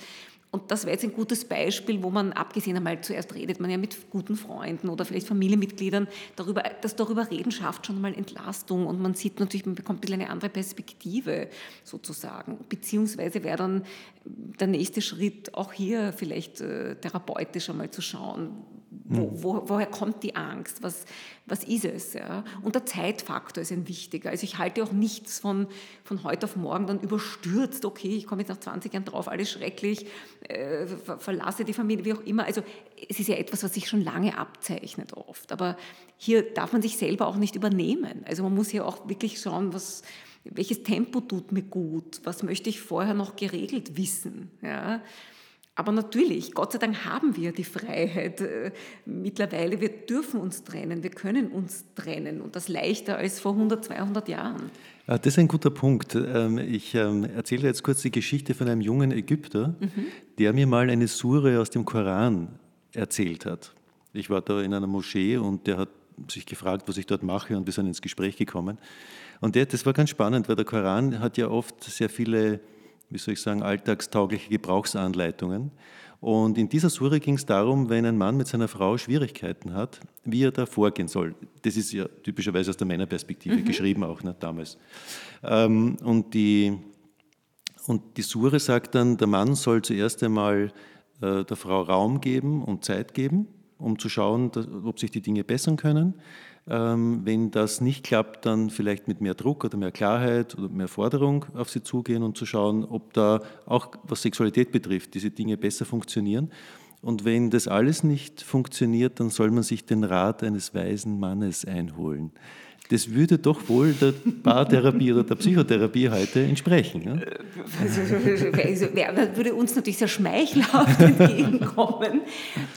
und das wäre jetzt ein gutes Beispiel, wo man abgesehen einmal zuerst redet man ja mit guten Freunden oder vielleicht Familienmitgliedern darüber, das darüber reden schafft schon mal Entlastung und man sieht natürlich, man bekommt ein bisschen eine andere Perspektive sozusagen. Beziehungsweise wäre dann der nächste Schritt auch hier vielleicht äh, therapeutisch einmal zu schauen, wo, hm. wo, woher kommt die Angst? Was, was ist es? Ja? Und der Zeitfaktor ist ein wichtiger. Also ich halte auch nichts von, von heute auf morgen dann überstürzt, okay, ich komme jetzt nach 20 Jahren drauf, alles schrecklich, äh, verlasse die Familie, wie auch immer. Also es ist ja etwas, was sich schon lange abzeichnet oft. Aber hier darf man sich selber auch nicht übernehmen. Also man muss hier auch wirklich schauen, was, welches Tempo tut mir gut, was möchte ich vorher noch geregelt wissen. Ja? Aber natürlich, Gott sei Dank haben wir die Freiheit äh, mittlerweile. Wir dürfen uns trennen, wir können uns trennen und das leichter als vor 100, 200 Jahren. Ah, das ist ein guter Punkt. Ähm, ich ähm, erzähle jetzt kurz die Geschichte von einem jungen Ägypter, mhm. der mir mal eine Sure aus dem Koran erzählt hat. Ich war da in einer Moschee und der hat sich gefragt, was ich dort mache und wir sind ins Gespräch gekommen. Und der, das war ganz spannend, weil der Koran hat ja oft sehr viele wie soll ich sagen, alltagstaugliche Gebrauchsanleitungen. Und in dieser Sure ging es darum, wenn ein Mann mit seiner Frau Schwierigkeiten hat, wie er da vorgehen soll. Das ist ja typischerweise aus der Männerperspektive mhm. geschrieben auch ne, damals. Ähm, und, die, und die Sure sagt dann, der Mann soll zuerst einmal äh, der Frau Raum geben und Zeit geben, um zu schauen, dass, ob sich die Dinge bessern können. Ähm, wenn das nicht klappt, dann vielleicht mit mehr Druck oder mehr Klarheit oder mehr Forderung auf sie zugehen und zu schauen, ob da auch was Sexualität betrifft, diese Dinge besser funktionieren. Und wenn das alles nicht funktioniert, dann soll man sich den Rat eines weisen Mannes einholen. Das würde doch wohl der Paartherapie oder der Psychotherapie heute entsprechen. Ja? Also, würde uns natürlich sehr schmeichelhaft entgegenkommen.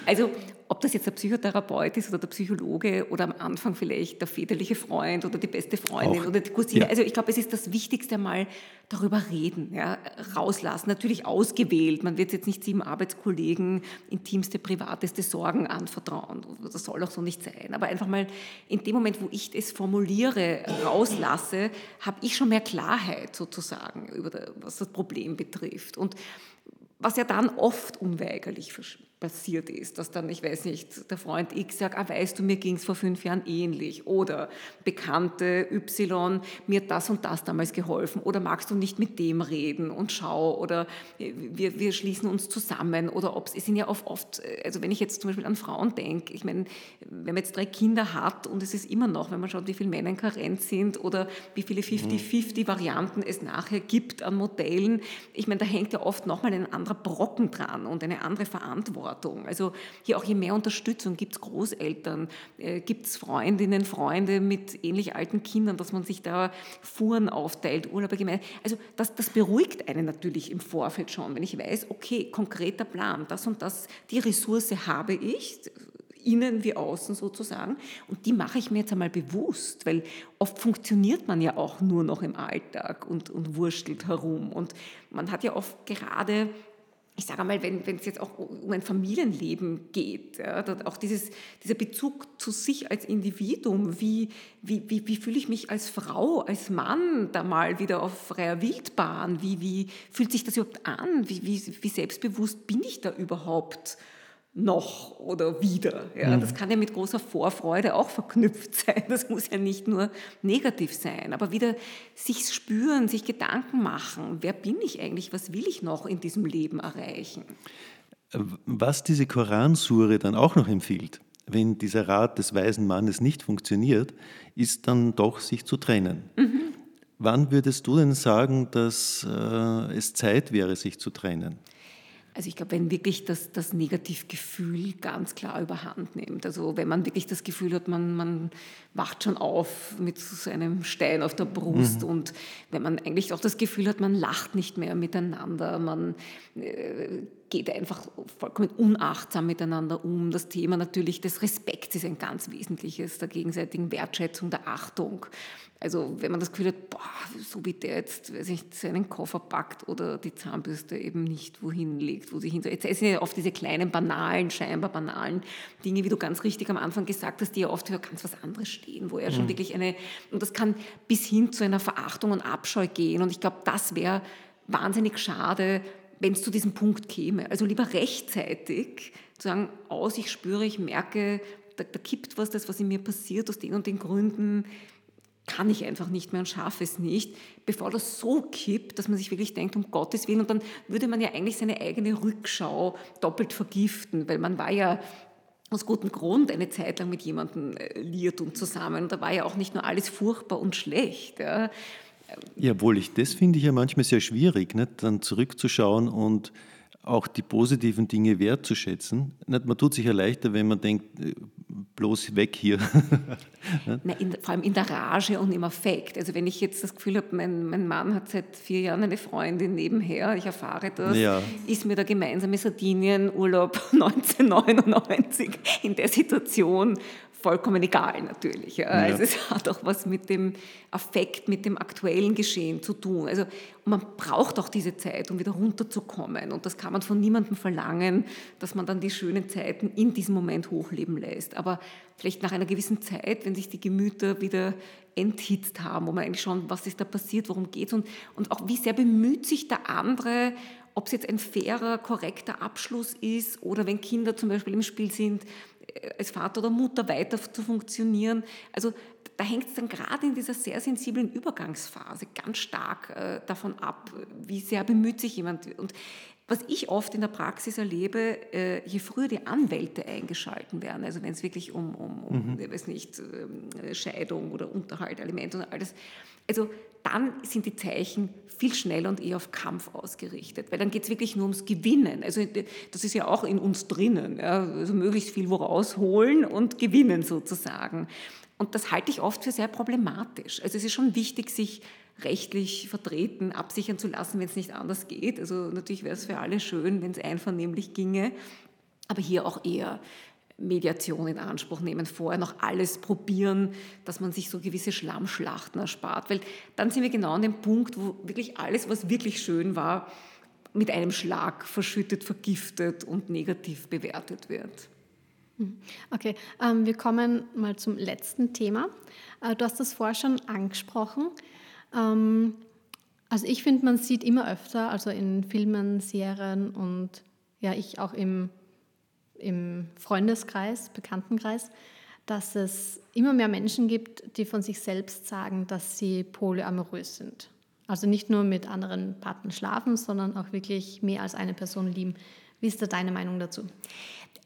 Also ob das jetzt der Psychotherapeut ist oder der Psychologe oder am Anfang vielleicht der väterliche Freund oder die beste Freundin Auch. oder die Cousine. Ja. Also ich glaube, es ist das Wichtigste mal darüber reden, ja, rauslassen. Natürlich ausgewählt. Man wird jetzt nicht sieben Arbeitskollegen intimste, privateste Sorgen anvertrauen. Das soll auch so nicht sein. Aber einfach mal in dem Moment, wo ich es formuliere, rauslasse, habe ich schon mehr Klarheit sozusagen über das, was das Problem betrifft. Und was ja dann oft unweigerlich passiert ist, dass dann, ich weiß nicht, der Freund X sagt, ah, weißt du, mir ging es vor fünf Jahren ähnlich. Oder Bekannte Y, mir hat das und das damals geholfen. Oder magst du nicht mit dem reden und schau oder wir, wir schließen uns zusammen. Oder ob es sind ja oft, oft, also wenn ich jetzt zum Beispiel an Frauen denke, ich meine, wenn man jetzt drei Kinder hat und es ist immer noch, wenn man schaut, wie viele Männer in Karenz sind oder wie viele 50-50 Varianten es nachher gibt an Modellen, ich meine, da hängt ja oft nochmal ein anderer Brocken dran und eine andere Verantwortung Verantwortung. Also hier auch je mehr Unterstützung gibt es Großeltern, äh, gibt es Freundinnen, Freunde mit ähnlich alten Kindern, dass man sich da Fuhren aufteilt, Urlaube gemein. Also das, das beruhigt einen natürlich im Vorfeld schon, wenn ich weiß, okay, konkreter Plan, das und das, die Ressource habe ich, innen wie außen sozusagen. Und die mache ich mir jetzt einmal bewusst, weil oft funktioniert man ja auch nur noch im Alltag und, und wurstelt herum. Und man hat ja oft gerade ich sage wenn, wenn es jetzt auch um ein Familienleben geht, ja, auch dieses, dieser Bezug zu sich als Individuum, wie, wie, wie, wie fühle ich mich als Frau, als Mann da mal wieder auf freier Wildbahn, wie, wie fühlt sich das überhaupt an, wie, wie, wie selbstbewusst bin ich da überhaupt? Noch oder wieder. Ja, mhm. Das kann ja mit großer Vorfreude auch verknüpft sein. Das muss ja nicht nur negativ sein, aber wieder sich spüren, sich Gedanken machen. Wer bin ich eigentlich? Was will ich noch in diesem Leben erreichen? Was diese Koransure dann auch noch empfiehlt, wenn dieser Rat des weisen Mannes nicht funktioniert, ist dann doch sich zu trennen. Mhm. Wann würdest du denn sagen, dass äh, es Zeit wäre, sich zu trennen? Also ich glaube, wenn wirklich das, das Negativgefühl ganz klar überhand nimmt, also wenn man wirklich das Gefühl hat, man, man wacht schon auf mit so einem Stein auf der Brust mhm. und wenn man eigentlich auch das Gefühl hat, man lacht nicht mehr miteinander, man äh, geht einfach vollkommen unachtsam miteinander um. Das Thema natürlich des Respekts ist ein ganz wesentliches, der gegenseitigen Wertschätzung, der Achtung. Also wenn man das Gefühl hat, boah, so wie der jetzt weiß ich, seinen Koffer packt oder die Zahnbürste eben nicht wohin legt, wo sie hin soll. Jetzt sind ja oft diese kleinen, banalen, scheinbar banalen Dinge, wie du ganz richtig am Anfang gesagt hast, die ja oft für ganz was anderes stehen, wo er schon mhm. wirklich eine, und das kann bis hin zu einer Verachtung und Abscheu gehen. Und ich glaube, das wäre wahnsinnig schade, wenn es zu diesem Punkt käme. Also lieber rechtzeitig zu sagen, aus, ich spüre, ich merke, da, da kippt was, das, was in mir passiert, aus den und den Gründen kann ich einfach nicht mehr und schaffe es nicht, bevor das so kippt, dass man sich wirklich denkt, um Gottes Willen, und dann würde man ja eigentlich seine eigene Rückschau doppelt vergiften, weil man war ja aus gutem Grund eine Zeit lang mit jemandem äh, liiert und zusammen. Und da war ja auch nicht nur alles furchtbar und schlecht. Ja. Ja, wohl ich, das finde ich ja manchmal sehr schwierig, nicht? dann zurückzuschauen und auch die positiven Dinge wertzuschätzen. Nicht? Man tut sich ja leichter, wenn man denkt, äh, bloß weg hier. In, vor allem in der Rage und im Affekt. Also wenn ich jetzt das Gefühl habe, mein, mein Mann hat seit vier Jahren eine Freundin nebenher, ich erfahre das, ja. ist mir der gemeinsame Sardinienurlaub 1999 in der Situation vollkommen egal natürlich. Ja. Also es hat auch was mit dem Affekt, mit dem aktuellen Geschehen zu tun. Also man braucht auch diese Zeit, um wieder runterzukommen. Und das kann man von niemandem verlangen, dass man dann die schönen Zeiten in diesem Moment hochleben lässt. Aber vielleicht nach einer gewissen Zeit, wenn sich die Gemüter wieder enthitzt haben, wo man eigentlich schauen, was ist da passiert, worum geht es und, und auch wie sehr bemüht sich der andere, ob es jetzt ein fairer, korrekter Abschluss ist oder wenn Kinder zum Beispiel im Spiel sind, als Vater oder Mutter weiter zu funktionieren. Also da hängt es dann gerade in dieser sehr sensiblen Übergangsphase ganz stark äh, davon ab, wie sehr bemüht sich jemand. Und was ich oft in der Praxis erlebe, äh, je früher die Anwälte eingeschalten werden, also wenn es wirklich um, um, um mhm. ich weiß nicht, äh, Scheidung oder Unterhalt, Alimente und alles, also dann sind die Zeichen viel schneller und eher auf Kampf ausgerichtet, weil dann geht es wirklich nur ums Gewinnen. Also das ist ja auch in uns drinnen, ja, also möglichst viel woraus holen und gewinnen sozusagen. Und das halte ich oft für sehr problematisch. Also es ist schon wichtig, sich rechtlich vertreten, absichern zu lassen, wenn es nicht anders geht. Also natürlich wäre es für alle schön, wenn es einvernehmlich ginge, aber hier auch eher Mediation in Anspruch nehmen, vorher noch alles probieren, dass man sich so gewisse Schlammschlachten erspart. Weil dann sind wir genau an dem Punkt, wo wirklich alles, was wirklich schön war, mit einem Schlag verschüttet, vergiftet und negativ bewertet wird. Hm. Okay, ähm, wir kommen mal zum letzten Thema. Äh, du hast das vorher schon angesprochen. Ähm, also ich finde, man sieht immer öfter, also in Filmen, Serien und ja, ich auch im im Freundeskreis, Bekanntenkreis, dass es immer mehr Menschen gibt, die von sich selbst sagen, dass sie polyamorös sind. Also nicht nur mit anderen Partnern schlafen, sondern auch wirklich mehr als eine Person lieben. Wie ist da deine Meinung dazu?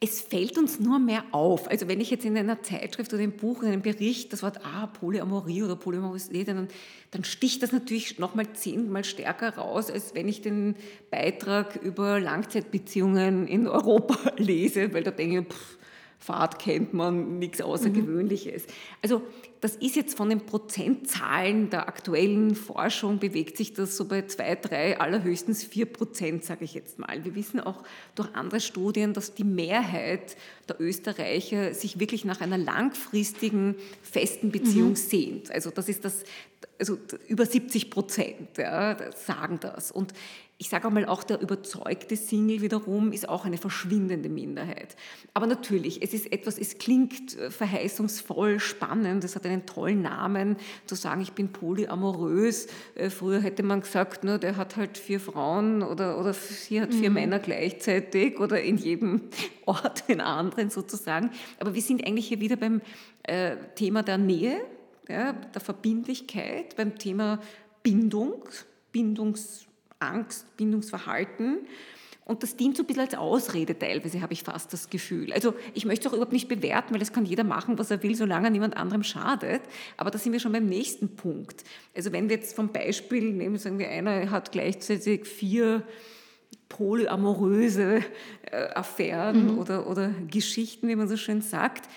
Es fällt uns nur mehr auf. Also wenn ich jetzt in einer Zeitschrift oder im Buch, in einem Bericht das Wort ah, Polyamorie oder Polyamorosität, dann, dann sticht das natürlich nochmal zehnmal stärker raus, als wenn ich den Beitrag über Langzeitbeziehungen in Europa lese, weil da denke ich, pff, Fahrt kennt man, nichts Außergewöhnliches. Mhm. Also das ist jetzt von den Prozentzahlen der aktuellen Forschung, bewegt sich das so bei zwei, drei, allerhöchstens vier Prozent, sage ich jetzt mal. Wir wissen auch durch andere Studien, dass die Mehrheit der Österreicher sich wirklich nach einer langfristigen, festen Beziehung mhm. sehnt. Also das ist das, also über 70 Prozent ja, sagen das. Und ich sage einmal, auch der überzeugte Single wiederum ist auch eine verschwindende Minderheit. Aber natürlich, es ist etwas, es klingt äh, verheißungsvoll, spannend, es hat einen tollen Namen, zu sagen, ich bin polyamorös. Äh, früher hätte man gesagt, ne, der hat halt vier Frauen oder, oder sie hat vier mhm. Männer gleichzeitig oder in jedem Ort den anderen sozusagen. Aber wir sind eigentlich hier wieder beim äh, Thema der Nähe, ja, der Verbindlichkeit, beim Thema Bindung, Bindungs Angst, Bindungsverhalten. Und das dient so ein bisschen als Ausrede teilweise, habe ich fast das Gefühl. Also ich möchte es auch überhaupt nicht bewerten, weil das kann jeder machen, was er will, solange er niemand anderem schadet. Aber da sind wir schon beim nächsten Punkt. Also wenn wir jetzt vom Beispiel nehmen, sagen wir, einer hat gleichzeitig vier polyamoröse äh, Affären mhm. oder, oder Geschichten, wie man so schön sagt,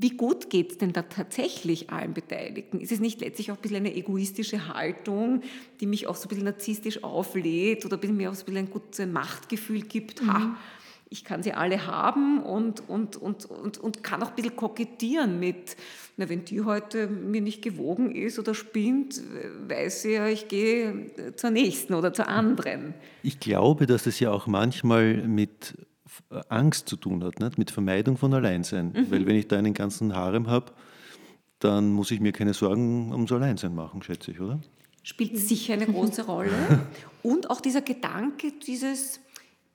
wie gut geht es denn da tatsächlich allen Beteiligten? Ist es nicht letztlich auch ein bisschen eine egoistische Haltung, die mich auch so ein bisschen narzisstisch auflädt oder mir auch so ein bisschen ein gutes Machtgefühl gibt? Mhm. Ha, ich kann sie alle haben und, und, und, und, und kann auch ein bisschen kokettieren mit, na, wenn die heute mir nicht gewogen ist oder spinnt, weiß sie ja, ich gehe zur nächsten oder zur anderen. Ich glaube, dass es ja auch manchmal mit Angst zu tun hat, nicht? mit Vermeidung von Alleinsein. Mhm. Weil wenn ich da einen ganzen Harem habe, dann muss ich mir keine Sorgen ums Alleinsein machen, schätze ich, oder? Spielt sicher eine große Rolle. Und auch dieser Gedanke, dieses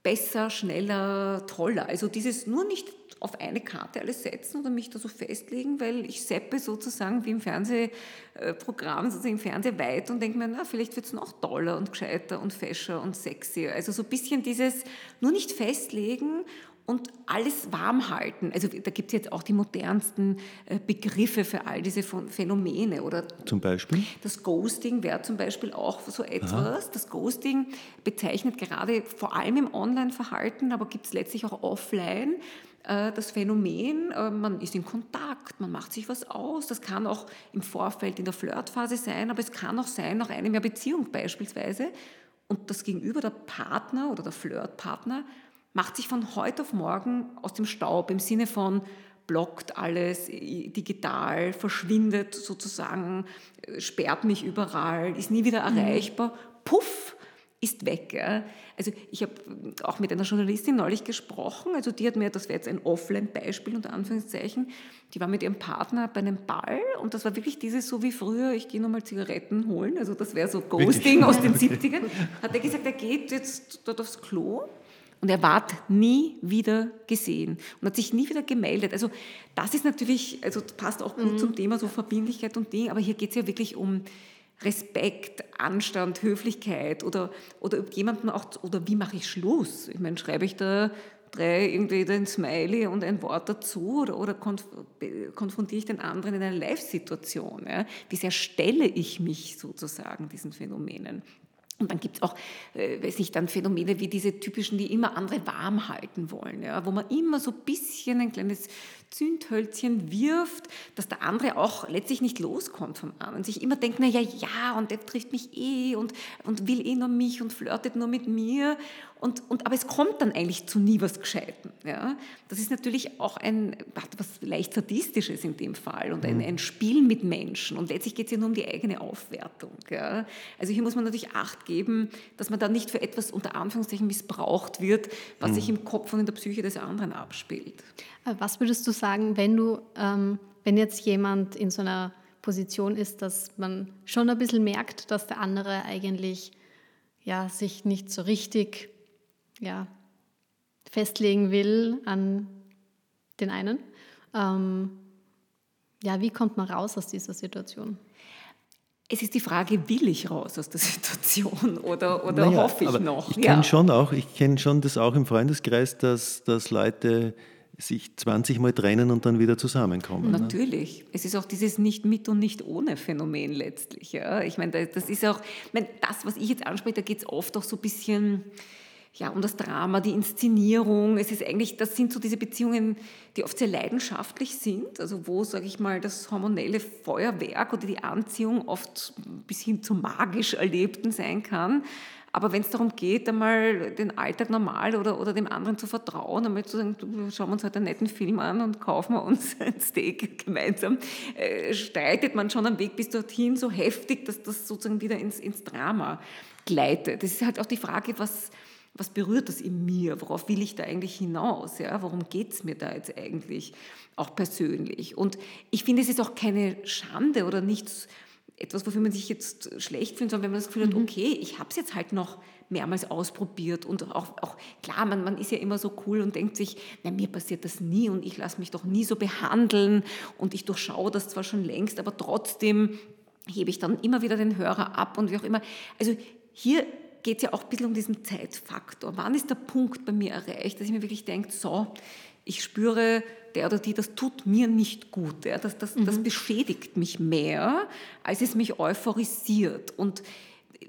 besser, schneller, toller. Also dieses nur nicht auf eine Karte alles setzen oder mich da so festlegen, weil ich seppe sozusagen wie im Fernsehprogramm, sozusagen im Fernseh weit und denke mir, na, vielleicht wird es noch toller und gescheiter und fescher und sexier. Also so ein bisschen dieses nur nicht festlegen und alles warm halten. Also da gibt es jetzt auch die modernsten äh, Begriffe für all diese Phänomene. Oder zum Beispiel? Das Ghosting wäre zum Beispiel auch so etwas. Aha. Das Ghosting bezeichnet gerade vor allem im Online-Verhalten, aber gibt es letztlich auch offline das Phänomen, äh, man ist in Kontakt, man macht sich was aus. Das kann auch im Vorfeld in der Flirtphase sein, aber es kann auch sein nach einem Jahr Beziehung beispielsweise. Und das Gegenüber, der Partner oder der Flirtpartner, macht sich von heute auf morgen aus dem Staub im Sinne von blockt alles digital, verschwindet sozusagen, äh, sperrt mich überall, ist nie wieder mhm. erreichbar. Puff, ist weg. Ja. Also ich habe auch mit einer Journalistin neulich gesprochen, also die hat mir, das wäre jetzt ein Offline-Beispiel unter Anführungszeichen, die war mit ihrem Partner bei einem Ball und das war wirklich dieses so wie früher, ich gehe nochmal Zigaretten holen, also das wäre so Ghosting aus den 70ern, hat er gesagt, er geht jetzt dort aufs Klo und er ward nie wieder gesehen und hat sich nie wieder gemeldet. Also das ist natürlich, also passt auch gut mhm. zum Thema so Verbindlichkeit und Ding, aber hier geht es ja wirklich um Respekt, Anstand, Höflichkeit oder, oder ob jemanden auch, oder wie mache ich Schluss? Ich meine, schreibe ich da drei irgendwie ein Smiley und ein Wort dazu oder, oder konf konfrontiere ich den anderen in einer Live-Situation? Ja? Wie sehr stelle ich mich sozusagen diesen Phänomenen? Und dann gibt es auch, äh, weiß nicht, dann Phänomene wie diese typischen, die immer andere warm halten wollen, ja, wo man immer so ein bisschen ein kleines Zündhölzchen wirft, dass der andere auch letztlich nicht loskommt vom anderen. Sich immer denkt, na ja, ja, und der trifft mich eh und, und will eh nur mich und flirtet nur mit mir. Und, und, aber es kommt dann eigentlich zu nie was Gescheiten. Ja? Das ist natürlich auch ein, was leicht Sadistisches in dem Fall und ein, mhm. ein Spiel mit Menschen. Und letztlich geht es ja nur um die eigene Aufwertung. Ja? Also hier muss man natürlich Acht geben, dass man da nicht für etwas unter Anführungszeichen missbraucht wird, was mhm. sich im Kopf und in der Psyche des anderen abspielt. Äh, was würdest du sagen, wenn du, ähm, wenn jetzt jemand in so einer Position ist, dass man schon ein bisschen merkt, dass der andere eigentlich ja, sich nicht so richtig ja, festlegen will an den einen. Ähm, ja, wie kommt man raus aus dieser Situation? Es ist die Frage, will ich raus aus der Situation oder, oder naja, hoffe ich noch? Ich ja. kenne schon auch, ich kenne schon das auch im Freundeskreis, dass, dass Leute sich 20 Mal trennen und dann wieder zusammenkommen. Ne? Natürlich. Ne? Es ist auch dieses nicht mit und nicht ohne Phänomen letztlich. Ja. Ich meine, das ist auch, ich meine, das, was ich jetzt anspreche, da geht es oft auch so ein bisschen ja, um das Drama, die Inszenierung. Es ist eigentlich, das sind so diese Beziehungen, die oft sehr leidenschaftlich sind, also wo, sage ich mal, das hormonelle Feuerwerk oder die Anziehung oft bis hin zum magisch Erlebten sein kann. Aber wenn es darum geht, einmal den Alltag normal oder, oder dem anderen zu vertrauen, einmal zu sagen, du, schauen wir uns heute einen netten Film an und kaufen wir uns ein Steak gemeinsam, äh, streitet man schon am Weg bis dorthin so heftig, dass das sozusagen wieder ins, ins Drama gleitet. Das ist halt auch die Frage, was, was berührt das in mir? Worauf will ich da eigentlich hinaus? Ja? Worum geht es mir da jetzt eigentlich auch persönlich? Und ich finde, es ist auch keine Schande oder nichts, etwas, wofür man sich jetzt schlecht fühlt, sondern wenn man das Gefühl mhm. hat, okay, ich habe es jetzt halt noch mehrmals ausprobiert und auch, auch klar, man, man ist ja immer so cool und denkt sich, na, mir passiert das nie und ich lasse mich doch nie so behandeln und ich durchschaue das zwar schon längst, aber trotzdem hebe ich dann immer wieder den Hörer ab und wie auch immer. Also hier geht es ja auch ein bisschen um diesen Zeitfaktor. Wann ist der Punkt bei mir erreicht, dass ich mir wirklich denke, so, ich spüre, der oder die, das tut mir nicht gut. Ja, das, das, mhm. das beschädigt mich mehr, als es mich euphorisiert. Und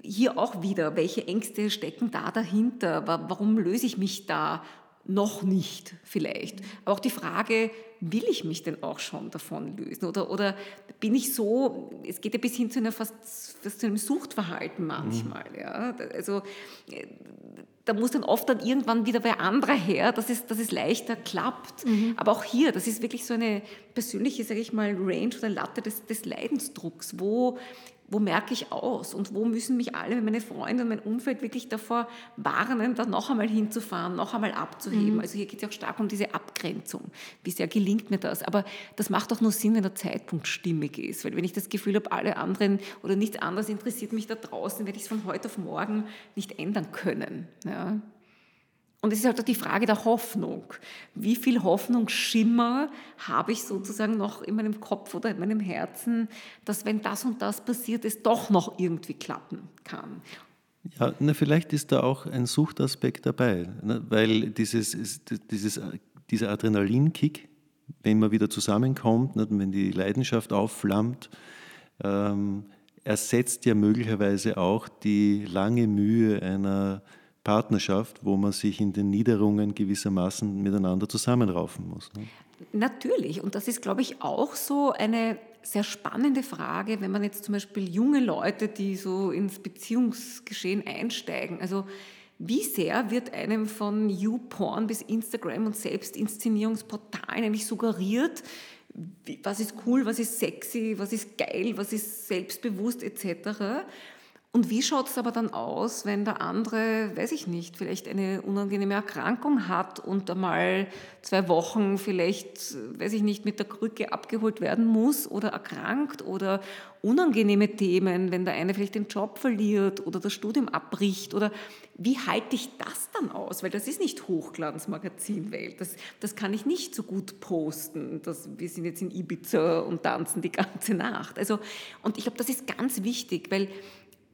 hier auch wieder, welche Ängste stecken da dahinter? Warum löse ich mich da noch nicht vielleicht? Aber auch die Frage, will ich mich denn auch schon davon lösen? Oder, oder bin ich so, es geht ja bis hin zu, einer fast, fast zu einem Suchtverhalten manchmal. Mhm. Ja? Also äh, da muss dann oft dann irgendwann wieder wer anderer her, dass es, dass es leichter klappt. Mhm. Aber auch hier, das ist wirklich so eine persönliche, sage ich mal, Range oder Latte des, des Leidensdrucks. Wo wo merke ich aus und wo müssen mich alle, meine Freunde und mein Umfeld wirklich davor warnen, da noch einmal hinzufahren, noch einmal abzuheben. Mhm. Also hier geht es ja auch stark um diese Abgrenzung. Wie sehr gelingt mir das? Aber das macht auch nur Sinn, wenn der Zeitpunkt stimmig ist. Weil wenn ich das Gefühl habe, alle anderen oder nichts anderes interessiert mich da draußen, werde ich es von heute auf morgen nicht ändern können. Ja. Und es ist halt auch die Frage der Hoffnung. Wie viel Hoffnungsschimmer habe ich sozusagen noch in meinem Kopf oder in meinem Herzen, dass wenn das und das passiert, es doch noch irgendwie klappen kann? Ja, na, vielleicht ist da auch ein Suchtaspekt dabei, ne, weil dieses, dieses, dieser Adrenalinkick, wenn man wieder zusammenkommt, ne, wenn die Leidenschaft aufflammt, ähm, ersetzt ja möglicherweise auch die lange Mühe einer Partnerschaft, wo man sich in den Niederungen gewissermaßen miteinander zusammenraufen muss. Ne? Natürlich. Und das ist, glaube ich, auch so eine sehr spannende Frage, wenn man jetzt zum Beispiel junge Leute, die so ins Beziehungsgeschehen einsteigen, also wie sehr wird einem von YouPorn bis Instagram und Selbstinszenierungsportalen eigentlich suggeriert, was ist cool, was ist sexy, was ist geil, was ist selbstbewusst etc. Und wie schaut es aber dann aus, wenn der andere, weiß ich nicht, vielleicht eine unangenehme Erkrankung hat und einmal zwei Wochen vielleicht, weiß ich nicht, mit der Krücke abgeholt werden muss oder erkrankt oder unangenehme Themen, wenn der eine vielleicht den Job verliert oder das Studium abbricht oder wie halte ich das dann aus? Weil das ist nicht Hochglanzmagazinwelt. Das, das kann ich nicht so gut posten. Das, wir sind jetzt in Ibiza und tanzen die ganze Nacht. Also, und ich glaube, das ist ganz wichtig, weil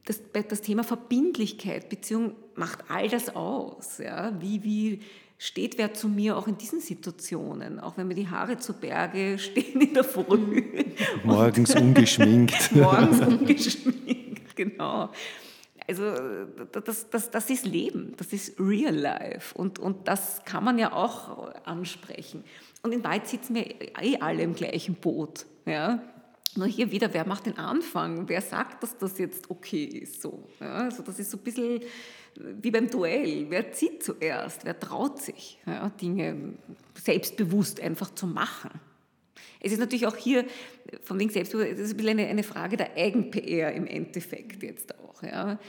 das, das Thema Verbindlichkeit, Beziehung macht all das aus. Ja? Wie, wie steht wer zu mir auch in diesen Situationen, auch wenn mir die Haare zu Berge stehen in der Früh. Morgens ungeschminkt. Morgens ungeschminkt, genau. Also das, das, das ist Leben, das ist Real Life und, und das kann man ja auch ansprechen. Und in Wahrheit sitzen wir eh alle im gleichen Boot. Ja? Nur hier wieder, wer macht den Anfang? Wer sagt, dass das jetzt okay ist? So, ja, also das ist so ein bisschen wie beim Duell. Wer zieht zuerst? Wer traut sich, ja, Dinge selbstbewusst einfach zu machen? Es ist natürlich auch hier, von wegen Selbstbewusstsein, das ist ein bisschen eine, eine Frage der Eigen-PR im Endeffekt jetzt auch. Ja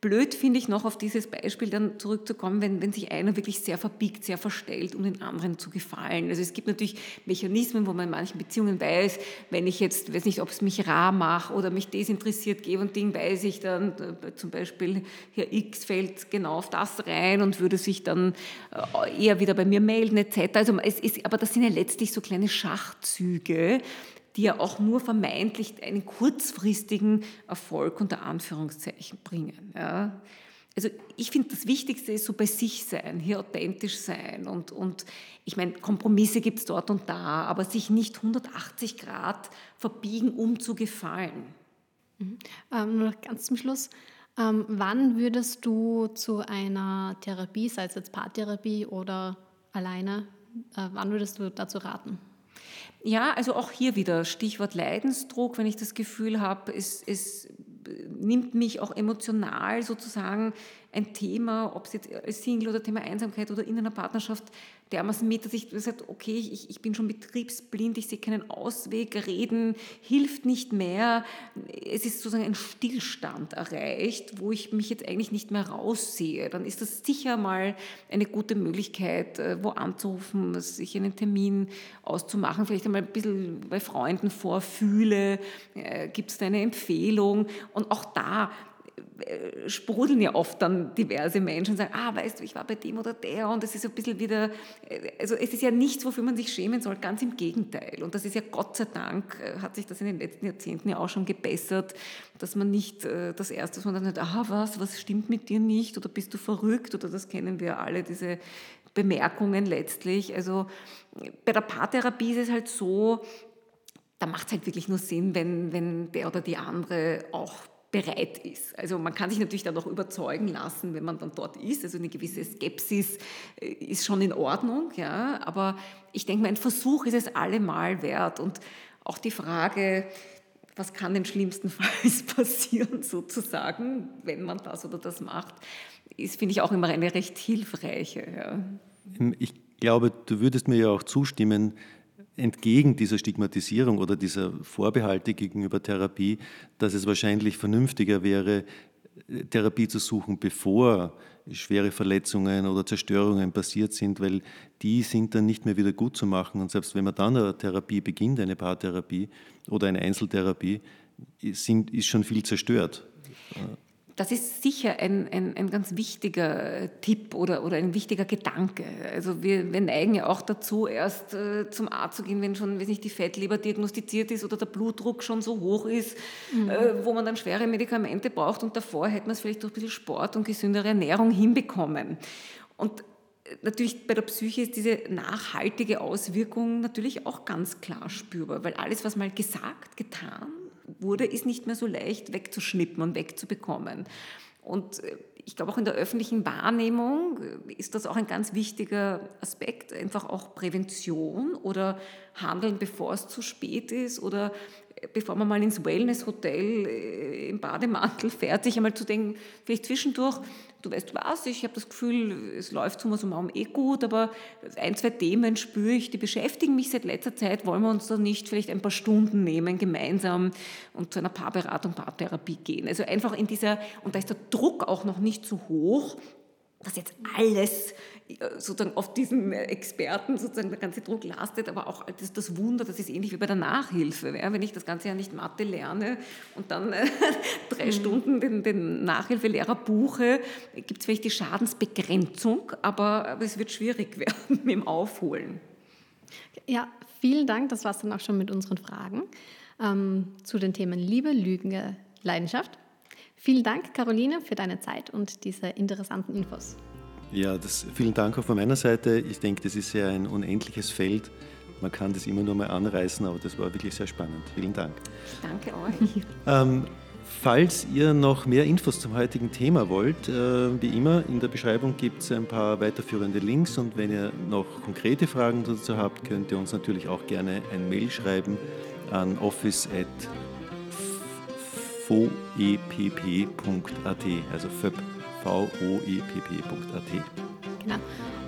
blöd finde ich noch auf dieses Beispiel dann zurückzukommen, wenn, wenn sich einer wirklich sehr verbiegt, sehr verstellt, um den anderen zu gefallen. Also es gibt natürlich Mechanismen, wo man in manchen Beziehungen weiß, wenn ich jetzt, weiß nicht, ob es mich rar mache oder mich desinteressiert gebe und Ding, weiß ich dann, äh, zum Beispiel Herr X fällt genau auf das rein und würde sich dann äh, eher wieder bei mir melden etc. Also es ist, aber das sind ja letztlich so kleine Schachzüge, die ja auch nur vermeintlich einen kurzfristigen Erfolg unter Anführungszeichen bringen. Ja. Also ich finde, das Wichtigste ist so bei sich sein, hier authentisch sein und, und ich meine, Kompromisse gibt es dort und da, aber sich nicht 180 Grad verbiegen, um zu gefallen. Mhm. Ähm, ganz zum Schluss, ähm, wann würdest du zu einer Therapie, sei es jetzt Paartherapie oder alleine, äh, wann würdest du dazu raten? Ja, also auch hier wieder Stichwort Leidensdruck, wenn ich das Gefühl habe, es, es nimmt mich auch emotional sozusagen ein Thema, ob es jetzt Single oder Thema Einsamkeit oder in einer Partnerschaft dermaßen mit, dass ich sage, okay, ich, ich bin schon betriebsblind, ich sehe keinen Ausweg, reden hilft nicht mehr. Es ist sozusagen ein Stillstand erreicht, wo ich mich jetzt eigentlich nicht mehr raussehe. Dann ist das sicher mal eine gute Möglichkeit, äh, wo anzurufen, sich einen Termin auszumachen, vielleicht einmal ein bisschen bei Freunden vorfühle, äh, gibt es da eine Empfehlung und auch da sprudeln ja oft dann diverse Menschen und sagen, ah, weißt du, ich war bei dem oder der und es ist ein bisschen wieder, äh, also es ist ja nichts, wofür man sich schämen soll, ganz im Gegenteil. Und das ist ja Gott sei Dank, äh, hat sich das in den letzten Jahrzehnten ja auch schon gebessert, dass man nicht das Erste, dann sagt, ah, was, was stimmt mit dir nicht oder bist du verrückt oder das kennen wir alle, diese Bemerkungen letztlich. Also bei der Paartherapie ist es halt so, da macht es halt wirklich nur Sinn, wenn, wenn der oder die andere auch bereit ist. Also man kann sich natürlich dann auch überzeugen lassen, wenn man dann dort ist. Also eine gewisse Skepsis äh, ist schon in Ordnung, ja. Aber ich denke, mein Versuch ist es allemal wert. Und auch die Frage, was kann denn schlimmstenfalls passieren, sozusagen, wenn man das oder das macht, ist, finde ich, auch immer eine recht hilfreiche. Ja. Ich glaube, du würdest mir ja auch zustimmen, entgegen dieser Stigmatisierung oder dieser Vorbehalte gegenüber Therapie, dass es wahrscheinlich vernünftiger wäre, Therapie zu suchen, bevor schwere Verletzungen oder Zerstörungen passiert sind, weil die sind dann nicht mehr wieder gut zu machen. Und selbst wenn man dann eine Therapie beginnt, eine Paartherapie oder eine Einzeltherapie, sind, ist schon viel zerstört. Das ist sicher ein, ein, ein ganz wichtiger Tipp oder, oder ein wichtiger Gedanke. Also wir, wir neigen ja auch dazu, erst äh, zum Arzt zu gehen, wenn schon weiß nicht, die Fettleber diagnostiziert ist oder der Blutdruck schon so hoch ist, mhm. äh, wo man dann schwere Medikamente braucht und davor hätte man es vielleicht durch ein bisschen Sport und gesündere Ernährung hinbekommen. Und äh, natürlich bei der Psyche ist diese nachhaltige Auswirkung natürlich auch ganz klar spürbar, weil alles, was mal gesagt, getan wurde, ist nicht mehr so leicht wegzuschnippen und wegzubekommen. Und äh, ich glaube, auch in der öffentlichen Wahrnehmung ist das auch ein ganz wichtiger Aspekt, einfach auch Prävention oder Handeln, bevor es zu spät ist oder bevor man mal ins Wellness-Hotel äh, im Bademantel fährt, sich einmal zu denken, vielleicht zwischendurch, du weißt was, ich habe das Gefühl, es läuft summa summarum eh gut, aber ein, zwei Themen spüre ich, die beschäftigen mich seit letzter Zeit, wollen wir uns da nicht vielleicht ein paar Stunden nehmen, gemeinsam und zu einer Paarberatung, Paartherapie gehen. Also einfach in dieser, und da ist der Druck auch noch nicht so hoch, dass jetzt alles sozusagen auf diesen Experten sozusagen der ganze Druck lastet, aber auch das, das Wunder, das ist ähnlich wie bei der Nachhilfe. Ja? Wenn ich das ganze Jahr nicht Mathe lerne und dann äh, drei mhm. Stunden den, den Nachhilfelehrer buche, gibt es vielleicht die Schadensbegrenzung, aber, aber es wird schwierig werden mit dem Aufholen. Ja, vielen Dank. Das war es dann auch schon mit unseren Fragen ähm, zu den Themen Liebe, Lügen, Leidenschaft. Vielen Dank, Caroline, für deine Zeit und diese interessanten Infos. Ja, das, vielen Dank auch von meiner Seite. Ich denke, das ist ja ein unendliches Feld. Man kann das immer nur mal anreißen, aber das war wirklich sehr spannend. Vielen Dank. Danke euch. Ähm, falls ihr noch mehr Infos zum heutigen Thema wollt, äh, wie immer, in der Beschreibung gibt es ein paar weiterführende Links und wenn ihr noch konkrete Fragen dazu habt, könnt ihr uns natürlich auch gerne ein Mail schreiben an office@ voepp.at, also föpp, V-O-E-P-P.at. Genau.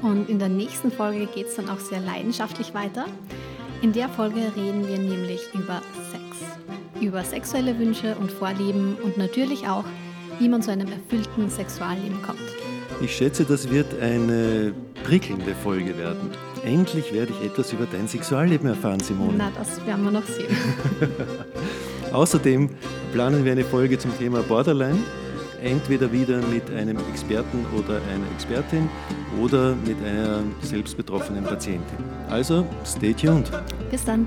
Und in der nächsten Folge geht es dann auch sehr leidenschaftlich weiter. In der Folge reden wir nämlich über Sex, über sexuelle Wünsche und Vorlieben und natürlich auch, wie man zu einem erfüllten Sexualleben kommt. Ich schätze, das wird eine prickelnde Folge werden. Endlich werde ich etwas über dein Sexualleben erfahren, Simone. Na, das werden wir noch sehen. Außerdem planen wir eine Folge zum Thema Borderline. Entweder wieder mit einem Experten oder einer Expertin oder mit einer selbstbetroffenen Patientin. Also, stay tuned. Bis dann.